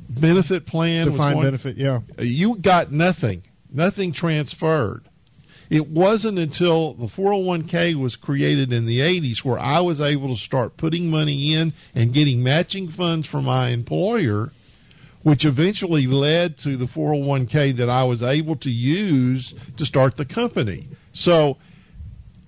benefit plan was Defined benefit, yeah. you got nothing. Nothing transferred. It wasn't until the 401k was created in the 80s where I was able to start putting money in and getting matching funds from my employer, which eventually led to the 401k that I was able to use to start the company. So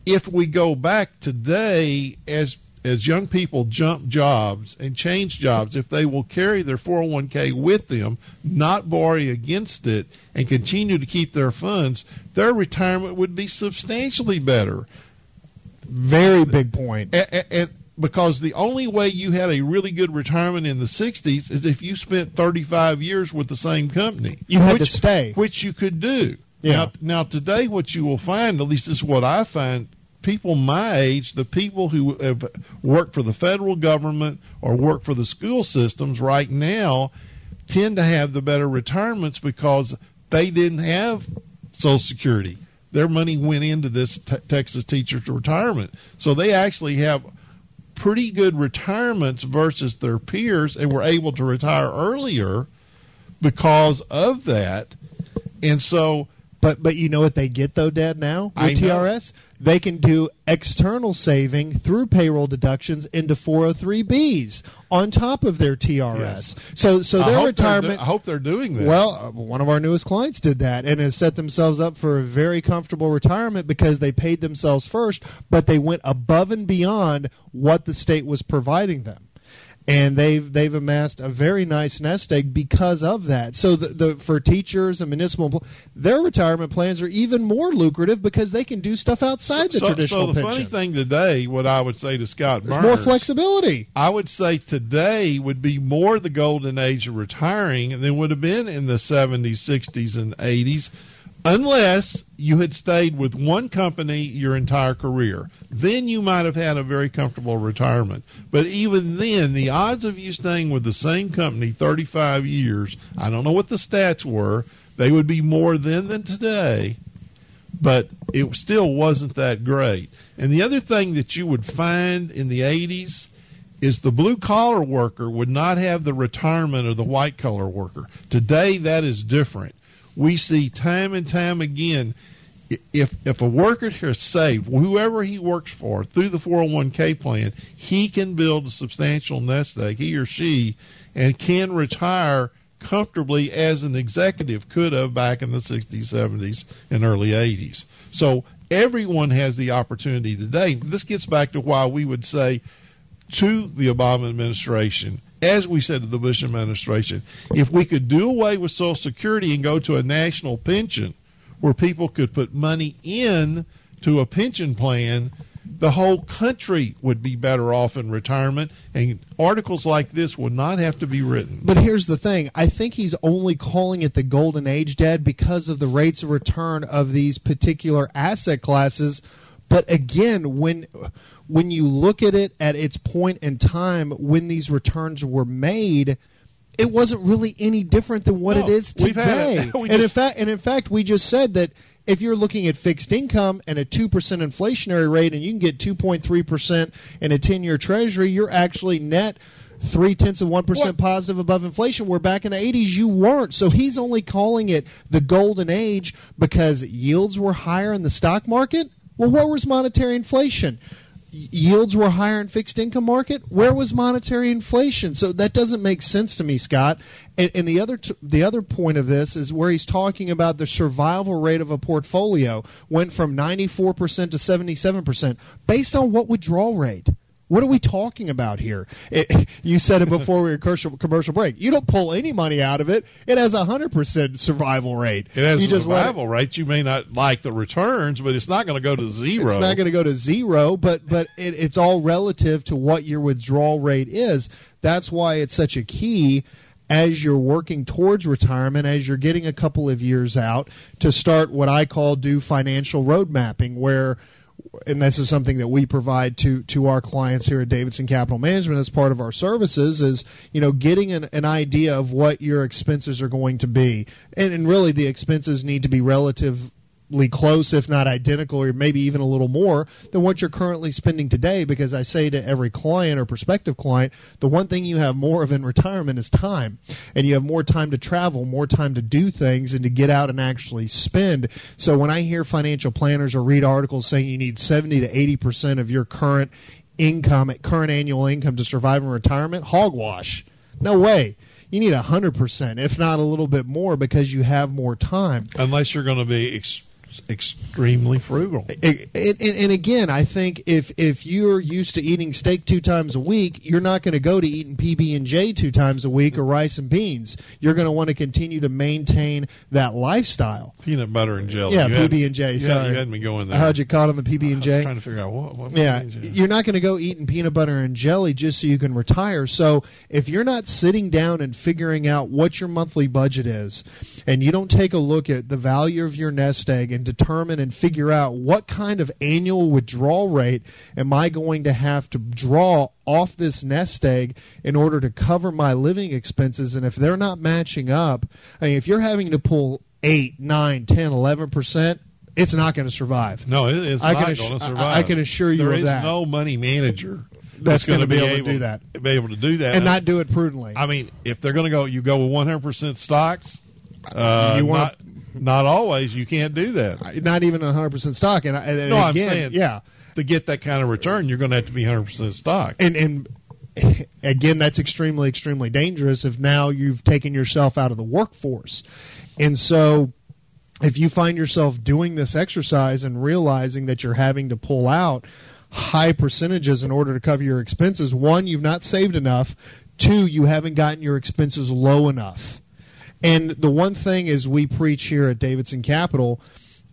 if we go back today as as young people jump jobs and change jobs, if they will carry their 401k with them, not borrow against it, and continue to keep their funds, their retirement would be substantially better. Very big point. And, and, because the only way you had a really good retirement in the 60s is if you spent 35 years with the same company. You had to stay. Which you could do. Yeah. Now, now, today, what you will find, at least this is what I find, people my age, the people who have worked for the federal government or work for the school systems right now, tend to have the better retirements because they didn't have Social Security. Their money went into this te- Texas teachers' retirement. So they actually have pretty good retirements versus their peers and were able to retire earlier because of that. And so But but you know what they get though, Dad? Now with I. TRS, they can do external saving through payroll deductions into 403bs on top of their TRS. Yes. So so their hope they're do- retirement. I hope they're doing that. well, uh, one of our newest clients did that and has set themselves up for a very comfortable retirement because they paid themselves first, but they went above and beyond what the state was providing them. And they've they've amassed a very nice nest egg because of that. So the, the for teachers and municipal, their retirement plans are even more lucrative because they can do stuff outside the so, traditional so the pension. funny thing today, what I would say to Scott There's Burns, more flexibility. I would say today would be more the golden age of retiring than would have been in the 70s, 60s, and 80s, unless you had stayed with one company your entire career. Then you might have had a very comfortable retirement. But even then, the odds of you staying with the same company 35 years, I don't know what the stats were, they would be more then than today but it still wasn't that great. And the other thing that you would find in the 80s is the blue collar worker would not have the retirement of the white collar worker. Today, that is different. We see time and time again if if a worker has saved whoever he works for through the 401k plan, he can build a substantial nest egg, he or she, and can retire comfortably as an executive could have back in the 60s, 70s, and early 80s. So everyone has the opportunity today. This gets back to why we would say to the Obama administration, as we said to the Bush administration, if we could do away with Social Security and go to a national pension where people could put money in to a pension plan the whole country would be better off in retirement, and articles like this would not have to be written. But here's the thing: I think he's only calling it the golden age, Dad, because of the rates of return of these particular asset classes. But again, when when you look at it at its point in time when these returns were made, it wasn't really any different than what No, it is today. it. And in fact, and in fact, we just said that if you're looking at fixed income and a two percent inflationary rate, and you can get two point three percent in a ten-year Treasury, you're actually net three tenths of one percent What? positive above inflation. Where back in the '80s you weren't. So he's only calling it the golden age because yields were higher in the stock market. Well, where was monetary inflation? Yields were higher in fixed income market. Where was monetary inflation? So that doesn't make sense to me, Scott. And, and the other t- the other point of this is where he's talking about the survival rate of a portfolio went from 94% to 77% based on what withdrawal rate. What are we talking about here? It, you said it before we were commercial, commercial break. You don't pull any money out of it. It has a hundred percent survival rate. It has you a just let it- survival rate. You may not like the returns, but it's not going to go to zero. It's not going to go to zero, but but it, it's all relative to what your withdrawal rate is. That's why it's such a key as you're working towards retirement, as you're getting a couple of years out, to start what I call do financial road mapping, where and this is something that we provide to to our clients here at Davidson Capital Management as part of our services is you know getting an, an idea of what your expenses are going to be. And, and really the expenses need to be relative close, if not identical, or maybe even a little more than what you're currently spending today. Because I say to every client or prospective client, the one thing you have more of in retirement is time. And you have more time to travel, more time to do things, and to get out and actually spend. So when I hear financial planners or read articles saying you need 70 to 80% of your current income, at current annual income to survive in retirement, hogwash. No way. You need 100%, if not a little bit more, because you have more time. Unless you're going to be extremely frugal. And, and, and again, I think if if you're used to eating steak two times a week, you're not going to go to eating PB and J two times a week or rice and beans. You're going to want to continue to maintain that lifestyle. Peanut butter and jelly. Yeah, PB and J. You, Sorry, you had me going there. How'd you call them the PB and J? trying to figure out what. what Yeah, you're not going to go eating peanut butter and jelly just so you can retire. So if you're not sitting down and figuring out what your monthly budget is, and you don't take a look at the value of your nest egg and determine and figure out what kind of annual withdrawal rate am I going to have to draw off this nest egg in order to cover my living expenses, and if they're not matching up, I mean, if you're having to pull eight, nine, ten, eleven percent. It's not going to survive. No, it's I not can going to survive. I can assure you There of is that. no money manager That's going gonna to be able to do that. Be able to do that, and not do it prudently. I mean, if they're going to go, you go with 100 percent stocks. Uh, You wanna- not, always. You can't do that. not even 100% stock. And, I- and No, I'm again, saying- yeah. To get that kind of return, you're going to have to be 100 percent stock. And, and again, that's extremely, extremely dangerous if now you've taken yourself out of the workforce. And so if you find yourself doing this exercise and realizing that you're having to pull out high percentages in order to cover your expenses. One, you've not saved enough. Two, you haven't gotten your expenses low enough. And the one thing is we preach here at Davidson Capital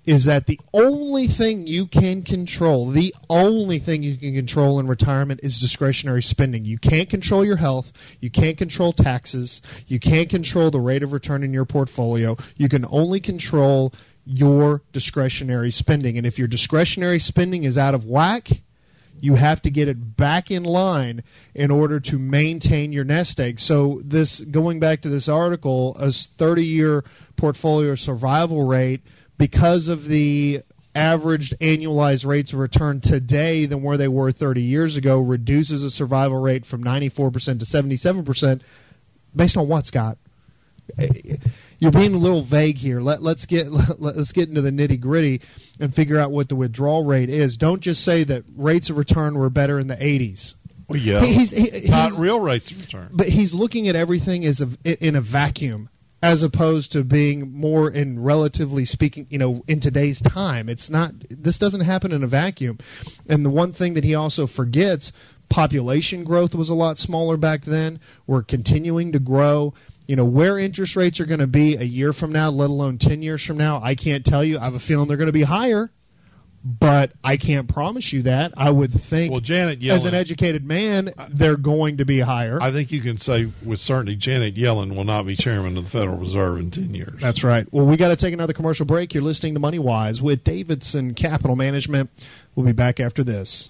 is that the only thing you can control, the only thing you can control in retirement is discretionary spending. You can't control your health, you can't control taxes, you can't control the rate of return in your portfolio. You can only control your discretionary spending. And if your discretionary spending is out of whack, you have to get it back in line in order to maintain your nest egg. So this going back to this article, a 30-year portfolio survival rate because of the averaged annualized rates of return today than where they were 30 years ago reduces the survival rate from 94% to 77% based on what, Scott? You're being a little vague here. Let, let's get let, us get into the nitty gritty and figure out what the withdrawal rate is. Don't just say that rates of return were better in the 80s. Well, yeah, he's, he, he's, not real rates of return. But he's looking at everything as a, in a vacuum as opposed to being more in relatively speaking, you know, in today's time. It's not, this doesn't happen in a vacuum. And the one thing that he also forgets population growth was a lot smaller back then. We're continuing to grow. You know, where interest rates are going to be a year from now, let alone 10 years from now, I can't tell you. I have a feeling they're going to be higher but I can't promise you that. I would think, well, Janet Yellen, as an educated man, they're going to be higher. I think you can say with certainty Janet Yellen will not be chairman of the Federal Reserve in 10 years. That's right. Well, we got to take another commercial break. You're listening to Money Wise with Davidson Capital Management. We'll be back after this.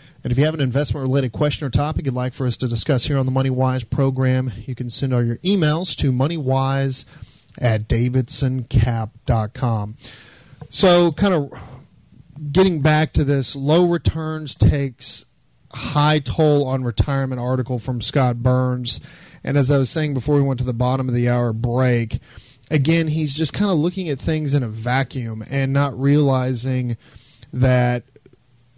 And if you have an investment related question or topic you'd like for us to discuss here on the MoneyWise program, you can send all your emails to moneywise at davidsoncap.com. So, kind of getting back to this, low returns takes high toll on retirement article from Scott Burns. And as I was saying before we went to the bottom of the hour break, again, he's just kind of looking at things in a vacuum and not realizing that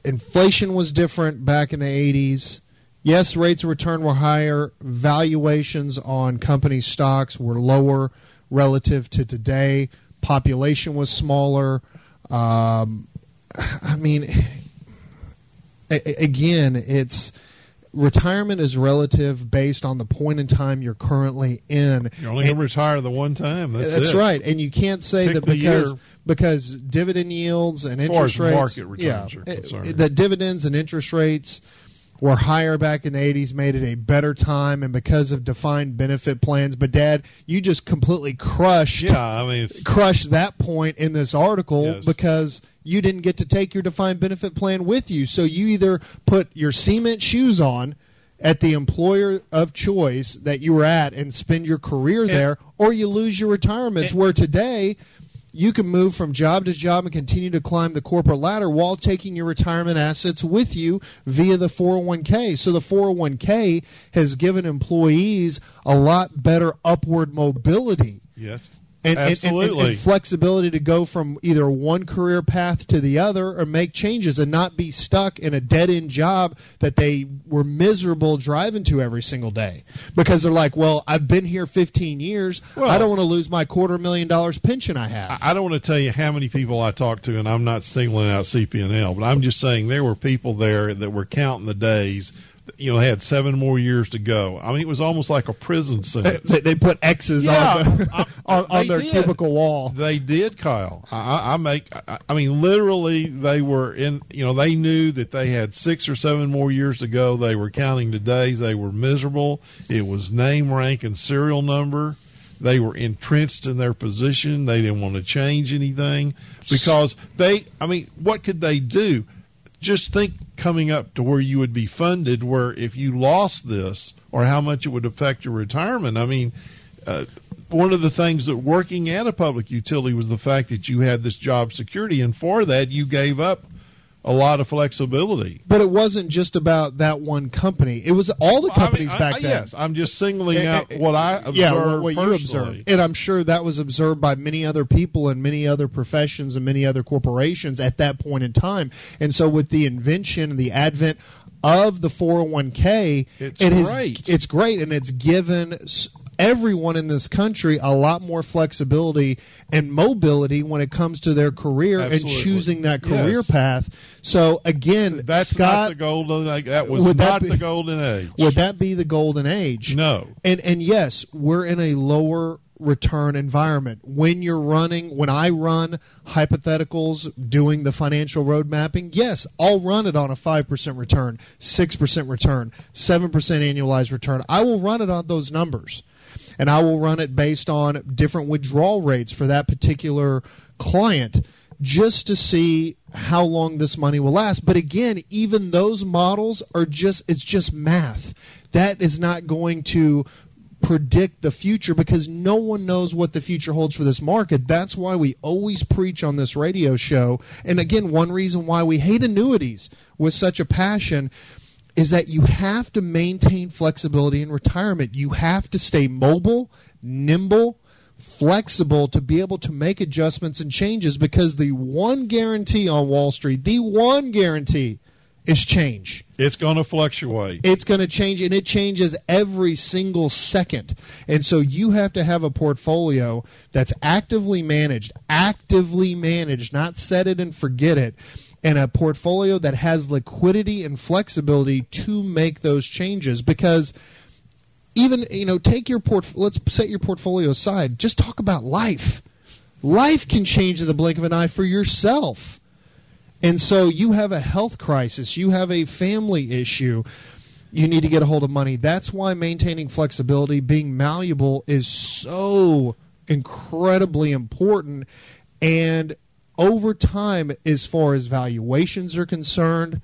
inflation was different back in the 80s. Yes, rates of return were higher. Valuations on company stocks were lower relative to today. Population was smaller. Um, I mean, again, it's retirement is relative based on the point in time you're currently in. You're only going to retire the one time. That's, that's right, and you can't say Pick that because year. because dividend yields and interest rates, market returns yeah, that dividends and interest rates were higher back in the 80s made it a better time and because of defined benefit plans but dad you just completely crushed yeah i mean crushed that point in this article Yes. because you didn't get to take your defined benefit plan with you so you either put your cement shoes on at the employer of choice that you were at and spend your career there or you lose your retirements where today you can move from job to job and continue to climb the corporate ladder while taking your retirement assets with you via the 401k. So the 401k has given employees a lot better upward mobility. yes And, and- and- absolutely and flexibility to go from either one career path to the other or make changes and not be stuck in a dead end job that they were miserable driving to every single day because they're like, well, I've been here 15 years. Well- I don't want to lose my quarter million dollars pension I have. I I don't want to tell you how many people I talked to, and I'm not singling out CP&L, but I'm just saying there were people there that were counting the days. You know, had seven more years to go. I mean, it was almost like a prison sentence. they, they put X's Yeah, on, the, I- on, on their did. cubicle wall. They did, Kyle. I, I- I make. I, I mean, literally, they were in. You know, they knew that they had six or seven more years to go. They were counting the days. They were miserable. It was name, rank, and serial number. They were entrenched in their position. They didn't want to change anything because they. I mean, what could they do? Just think coming up to where you would be funded, where if you lost this, or how much it would affect your retirement. I mean, uh, one of the things that working at a public utility was the fact that you had this job security, and for that you gave up a lot of flexibility. But it wasn't just about that one company. It was all the I mean, companies I- back I- then. Yes, I'm just singling Eh, out eh, what I observed yeah, what, what you observed, and I'm sure that was observed by many other people in many other professions and many other corporations at that point in time. And so, with the invention and the advent of the 401k, It's it has- great. it's great, and it's given everyone in this country a lot more flexibility and mobility when it comes to their career Absolutely. and choosing that career Yes. path. So again, That's Scott, not the golden. age. That was Would that not be- the golden age. would that be the golden age? no. And and yes, we're in a lower return environment. When you're running, when I run hypotheticals doing the financial road mapping, yes, I'll run it on a 5% return, 6% return, 7% annualized return. I will run it on those numbers. And I will run it based on different withdrawal rates for that particular client just to see how long this money will last. But again, even those models are just it's just math. That is not going to predict the future because no one knows what the future holds for this market. That's why we always preach on this radio show. And again, one reason why we hate annuities with such a passion is that you have to maintain flexibility in retirement. You have to stay mobile, nimble, flexible to be able to make adjustments and changes because the one guarantee on Wall Street, the one guarantee is change. It's going to fluctuate. It's going to change, and it changes every single second. And so you have to have a portfolio that's actively managed, actively managed, not set it and forget it, and a portfolio that has liquidity and flexibility to make those changes. Because even you know take your port let's set your portfolio aside. Just talk about life. Life can change in the blink of an eye for yourself. And so you have a health crisis. You have a family issue. You need to get a hold of money. That's why maintaining flexibility being malleable is so incredibly important. And over time as far as valuations are concerned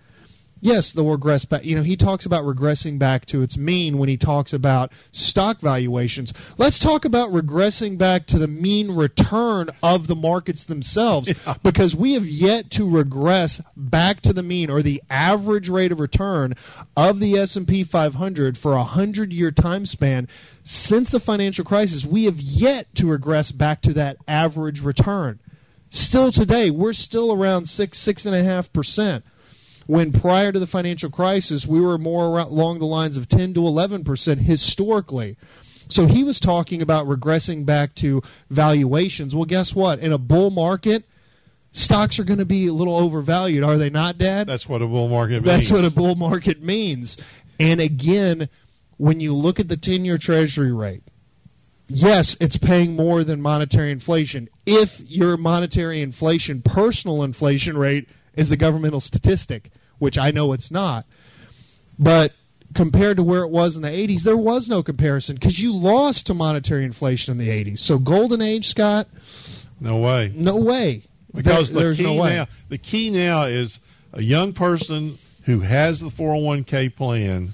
Yes, they'll regress back. You know, he talks about regressing back to its mean when he talks about stock valuations. Let's talk about regressing back to the mean return of the markets themselves because we have yet to regress back to the mean or the average rate of return of the S&P 500 for a 100-year time span since the financial crisis. We have yet to regress back to that average return. Still today, we're still around six, six and a half percent when prior to the financial crisis we were more around, along the lines of 10 to 11 percent historically. So he was talking about regressing back to valuations. Well, guess what? In a bull market, stocks are going to be a little overvalued, are they not, Dad? That's what a bull market That's means. what a bull market means. And again, when you look at the 10 year Treasury rate, yes, it's paying more than monetary inflation. If your monetary inflation, personal inflation rate, is the governmental statistic, which I know it's not. But compared to where it was in the 80s, there was no comparison because you lost to monetary inflation in the 80s. So, golden age, Scott, no way. no way. Because There- there's the key no way. now, the key now is a young person who has the 401k plan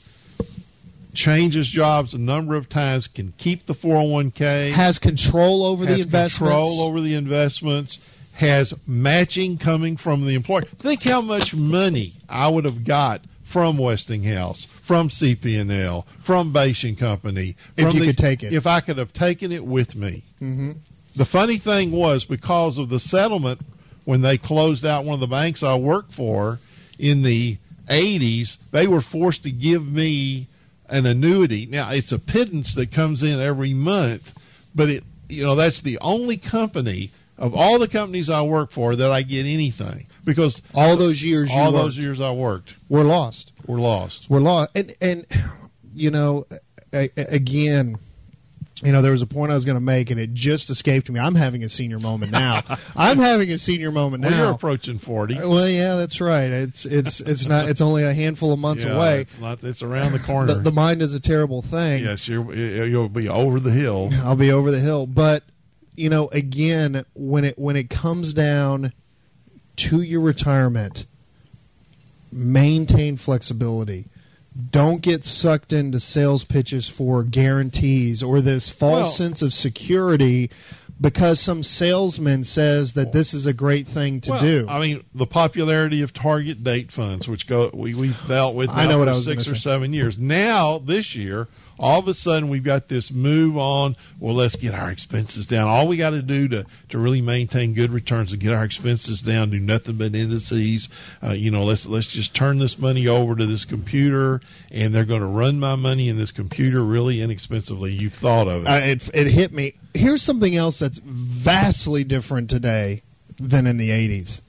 changes jobs a number of times, can keep the 401k, Has control over has the investments. control over the investments, has matching coming from the employer. Think how much money I would have got from Westinghouse, from CP&L, from Basin Company. If you the- could take it. If I could have taken it with me. hmm The funny thing was because of the settlement when they closed out one of the banks I worked for in the 80s, they were forced to give me an annuity. Now it's a pittance that comes in every month, but it you know that's the only company of all the companies I work for that I get anything because All those years, you all worked, those years I worked were lost. were lost. We're lost. And and you know, again, you know, there was a point I was going to make, and it just escaped me. I'm having a senior moment now. I'm having a senior moment now. You're approaching 40. Uh, well, yeah, that's right. It's it's it's not. It's only a handful of months Yeah, away. It's not. It's around the corner. The, the mind is a terrible thing. yes, you're, you'll be over the hill. I'll be over the hill. But you know, again, when it when it comes down to your retirement, maintain flexibility. Don't get sucked into sales pitches for guarantees or this false Well- sense of security because some salesman says that this is a great thing to well, do. I mean, the popularity of target date funds, which go we we've dealt with I know now what I was six or say. seven years. Now this year, all of a sudden we've got this move on. Well, let's get our expenses down. All we got to do to to really maintain good returns and get our expenses down, do nothing but indices. Uh, you know, let's let's just turn this money over to this computer, and they're going to run my money in this computer really inexpensively. You've thought of it. Uh, it, it hit me. Here's something else that's vastly different today than in the 80s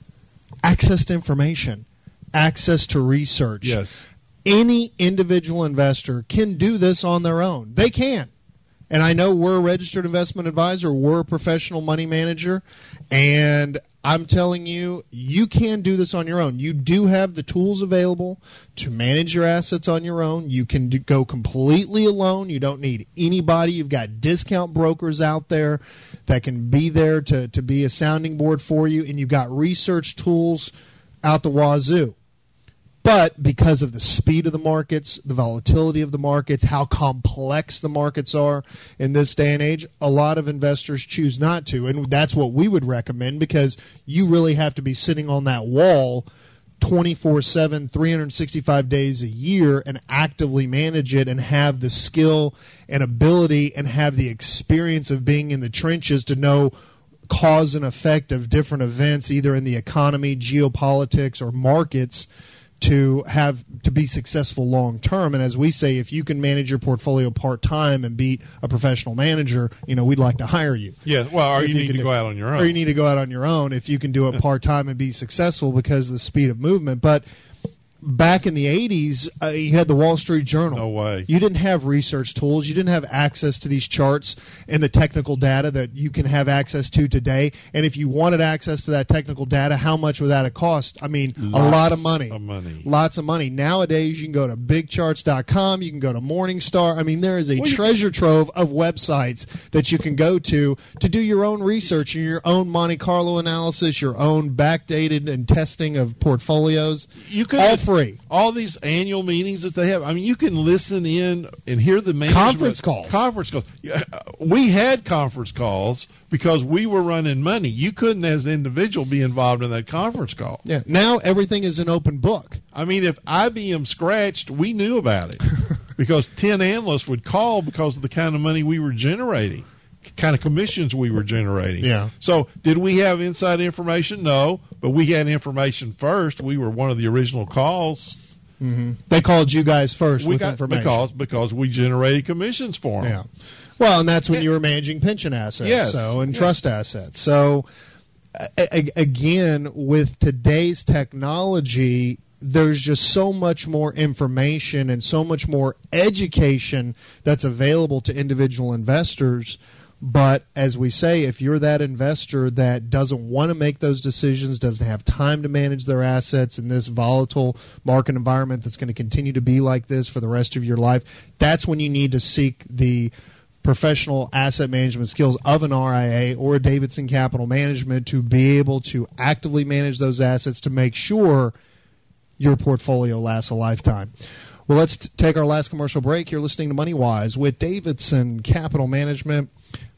access to information, access to research. yes. Any individual investor can do this on their own. They can. And I know we're a registered investment advisor, we're a professional money manager, and I'm telling you, you can do this on your own. You do have the tools available to manage your assets on your own. You can do, go completely alone. You don't need anybody. You've got discount brokers out there that can be there to, to be a sounding board for you, and you've got research tools out the wazoo. But because of the speed of the markets, the volatility of the markets, how complex the markets are in this day and age, a lot of investors choose not to. And that's what we would recommend because you really have to be sitting on that wall 24 7, 365 days a year and actively manage it and have the skill and ability and have the experience of being in the trenches to know cause and effect of different events, either in the economy, geopolitics, or markets to have to be successful long term. And as we say, if you can manage your portfolio part time and beat a professional manager, you know, we'd like to hire you. Yeah. Well, or you you need to do- go out on your own. Or you need to go out on your own if you can do it part time and be successful because of the speed of movement. But back in the 80s, uh, you had the Wall Street Journal. No way. You didn't have research tools. You didn't have access to these charts and the technical data that you can have access to today. And if you wanted access to that technical data, how much would that cost? I mean, a lot of money. of money. Lots of money. Nowadays, you can go to bigcharts.com. You can go to Morningstar. I mean, there is a Well, treasure trove of websites that you can go to to do your own research and your own Monte Carlo analysis, your own backdated and testing of portfolios. You could all free. all these annual meetings that they have. I mean, you can listen in and hear the management Conference calls. Conference calls. Uh, we had conference calls because we were running money. You couldn't, as an individual, be involved in that conference call. Yeah. Now everything is an open book. I mean, if IBM scratched, we knew about it because ten analysts would call because of the kind of money we were generating, kind of commissions we were generating. Yeah. So, did we have inside information? No, but we had information first. We were one of the original calls. Mm-hmm. They called you guys first we with got information. because because we generated commissions for them. Yeah. Well, and that's when you were managing pension assets, Yes. so and Yes. trust assets. So a- again, with today's technology, there's just so much more information and so much more education that's available to individual investors. But as we say, if you're that investor that doesn't want to make those decisions, doesn't have time to manage their assets in this volatile market environment that's going to continue to be like this for the rest of your life, that's when you need to seek the professional asset management skills of an RIA or Davidson Capital Management to be able to actively manage those assets to make sure your portfolio lasts a lifetime. Well, let's t- take our last commercial break. You're listening to Money Wise with Davidson Capital Management.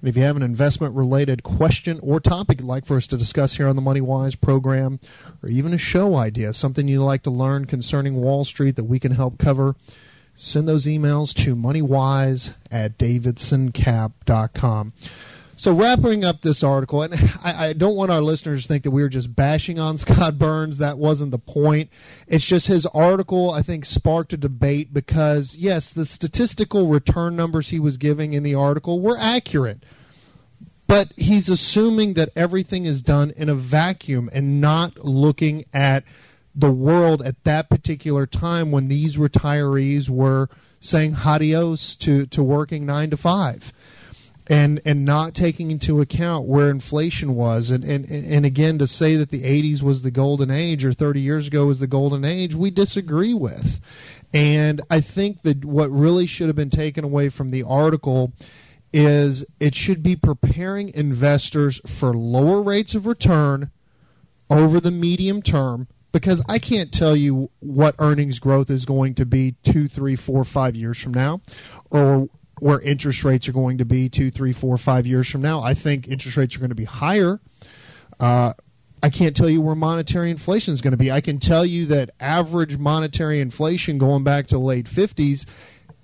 And if you have an investment related question or topic you'd like for us to discuss here on the Money Wise program, or even a show idea, something you'd like to learn concerning Wall Street that we can help cover, send those emails to moneywise at davidsoncap.com. So wrapping up this article, and I, I don't want our listeners to think that we were just bashing on Scott Burns. That wasn't the point. It's just his article, I think, sparked a debate because, yes, the statistical return numbers he was giving in the article were accurate. But he's assuming that everything is done in a vacuum and not looking at the world at that particular time when these retirees were saying adios to, to working nine to five. And and not taking into account where inflation was. And, and and again to say that the 80s was the golden age or 30 years ago was the golden age we disagree with. And i think that what really should have been taken away from the article is it should be preparing investors for lower rates of return over the medium term because I can't tell you what earnings growth is going to be two, three, four, five years from now, or where interest rates are going to be two, three, four, five years from now. I think interest rates are going to be higher. Uh, I can't tell you where monetary inflation is going to be. I can tell you that average monetary inflation going back to late 50s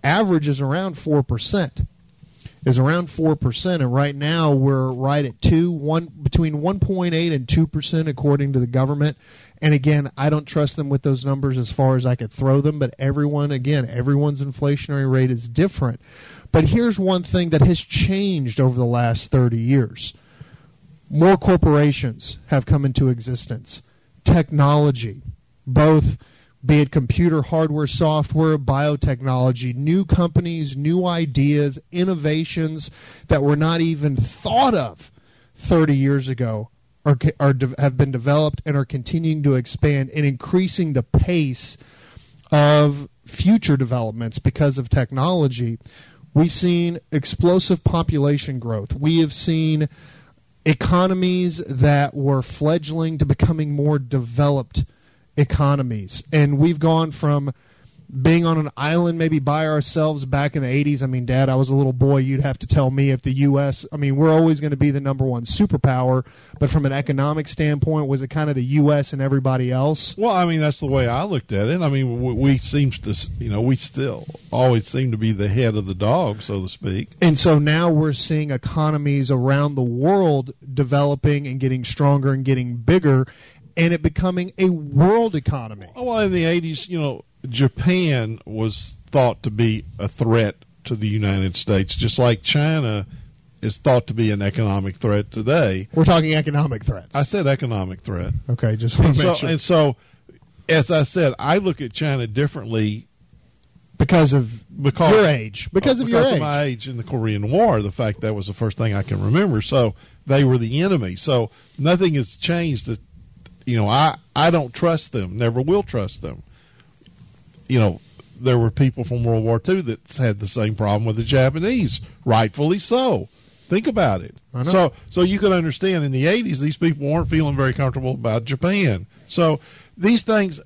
averages around 4%. Is around 4%, and right now we're right at 2, one, between 1.8 and 2% according to the government. And again, I don't trust them with those numbers as far as I could throw them, but everyone, again, everyone's inflationary rate is different. But here's one thing that has changed over the last 30 years more corporations have come into existence, technology, both be it computer hardware, software, biotechnology, new companies, new ideas, innovations that were not even thought of 30 years ago are, are have been developed and are continuing to expand and increasing the pace of future developments because of technology. We've seen explosive population growth. We have seen economies that were fledgling to becoming more developed economies. And we've gone from being on an island maybe by ourselves back in the 80s. I mean, Dad, I was a little boy. You'd have to tell me if the U.S., I mean, we're always going to be the number one superpower, but from an economic standpoint, was it kind of the U.S. and everybody else? Well, I mean, that's the way I looked at it. I mean, we, we seems to, you know, we still always seem to be the head of the dog, so to speak. And so now we're seeing economies around the world developing and getting stronger and getting bigger and it becoming a world economy. Well, in the 80s, you know, Japan was thought to be a threat to the United States, just like China is thought to be an economic threat today. We're talking economic threats. I said economic threat. Okay, just want to make so, sure. And so, as I said, I look at China differently because of because your age. Because uh, of because your of my age in the Korean War. The fact that was the first thing I can remember. So they were the enemy. So nothing has changed. That you know, I I don't trust them. Never will trust them you know, there were people from World War II that had the same problem with the Japanese, rightfully so. Think about it. So, so you can understand in the '80s, these people weren't feeling very comfortable about Japan. So, these things,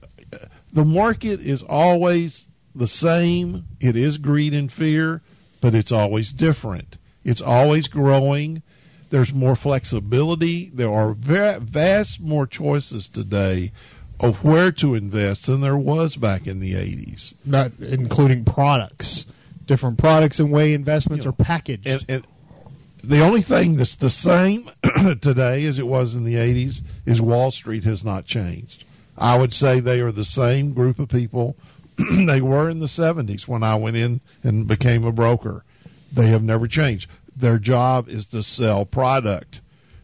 the market is always the same. It is greed and fear, but it's always different. It's always growing. There's more flexibility. There are vast more choices today of where to invest than there was back in the 80s. Not including products, different products and way investments you know, are packaged. And, and, the only thing that's the same today as it was in the 80s is Wall Street has not changed. I would say they are the same group of people they were in the 70s when I went in and became a broker. They have never changed. Their job is to sell product.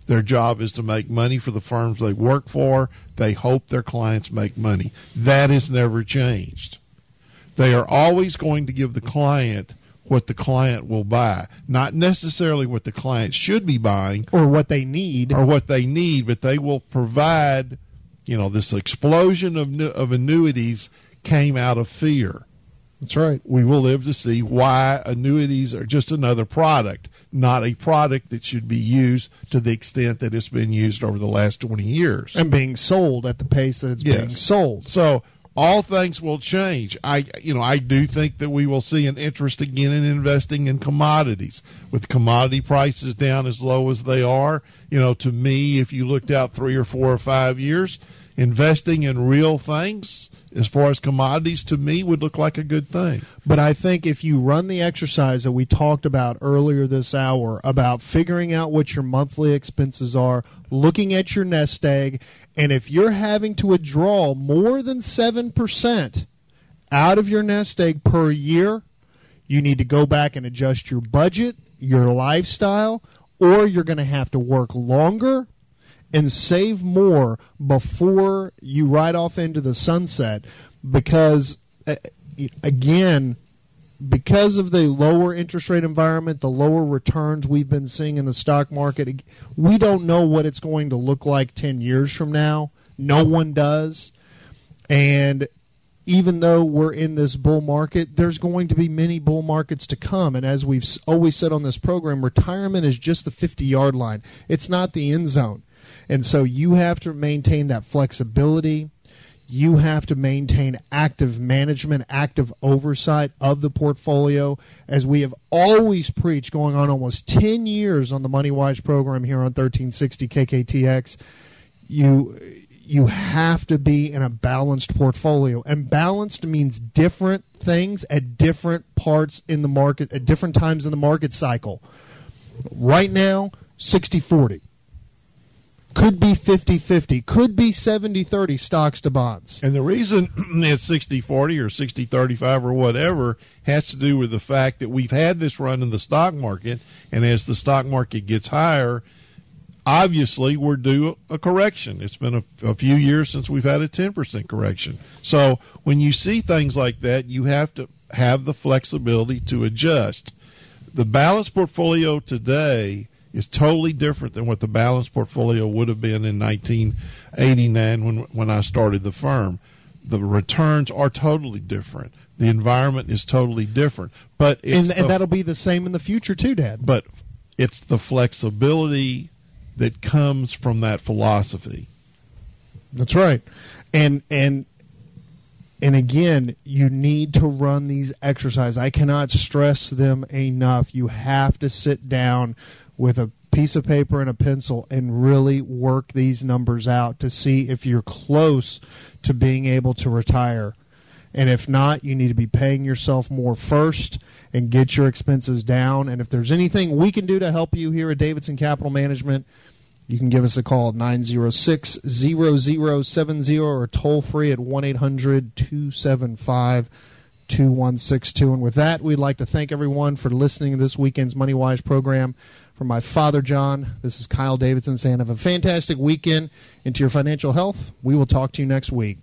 Their job is to make money for the firms they work for. They hope their clients make money. That has never changed. They are always going to give the client what the client will buy, not necessarily what the client should be buying or what they need or what they need, but they will provide, you know, this explosion of of annuities came out of fear. That's right. We will live to see why annuities are just another product, not a product that should be used to the extent that it's been used over the last 20 years. And being sold at the pace that it's yes. being sold. So all things will change. I, you know, I do think that we will see an interest again in investing in commodities. With commodity prices down as low as they are, you know, to me, if you looked out three or four or five years, investing in real things as far as commodities to me would look like a good thing. But I think if you run the exercise that we talked about earlier this hour about figuring out what your monthly expenses are, looking at your nest egg, and if you're having to withdraw more than 7% out of your nest egg per year, you need to go back and adjust your budget, your lifestyle, or you're going to have to work longer and save more before you ride off into the sunset because, again, because of the lower interest rate environment, the lower returns we've been seeing in the stock market, we don't know what it's going to look like 10 years from now. No one does. And even though we're in this bull market, there's going to be many bull markets to come. And as we've always said on this program, retirement is just the 50 yard line, it's not the end zone. And so you have to maintain that flexibility. You have to maintain active management, active oversight of the portfolio, as we have always preached, going on almost 10 years on the Money Wise program here on 1360 KKTX. You you have to be in a balanced portfolio. And balanced means different things at different parts in the market, at different times in the market cycle. Right now, 60 40. Could be 50 50. Could be 70 30 stocks to bonds. And the reason it's 60 40 or 60 35 or whatever has to do with the fact that we've had this run in the stock market. And as the stock market gets higher, obviously we're due a correction. It's been a, a, few years since we've had a 10% correction. So when you see things like that, you have to have the flexibility to adjust. The balanced portfolio today is totally different than what the balanced portfolio would have been in 1989 when when I started the firm. The returns are totally different. The environment is totally different. But and, the, and that'll be the same in the future too, Dad. But it's the flexibility that comes from that philosophy. That's right. And and and again, you need to run these exercises. I cannot stress them enough. You have to sit down with a piece of paper and a pencil and really work these numbers out to see if you're close to being able to retire. And if not, you need to be paying yourself more first and get your expenses down. And if there's anything we can do to help you here at Davidson Capital Management, you can give us a call at 906 0070 or toll free at 1 800 275 2162. And with that, we'd like to thank everyone for listening to this weekend's Money Wise program. For my father, John, this is Kyle Davidson saying, have a fantastic weekend into your financial health. We will talk to you next week.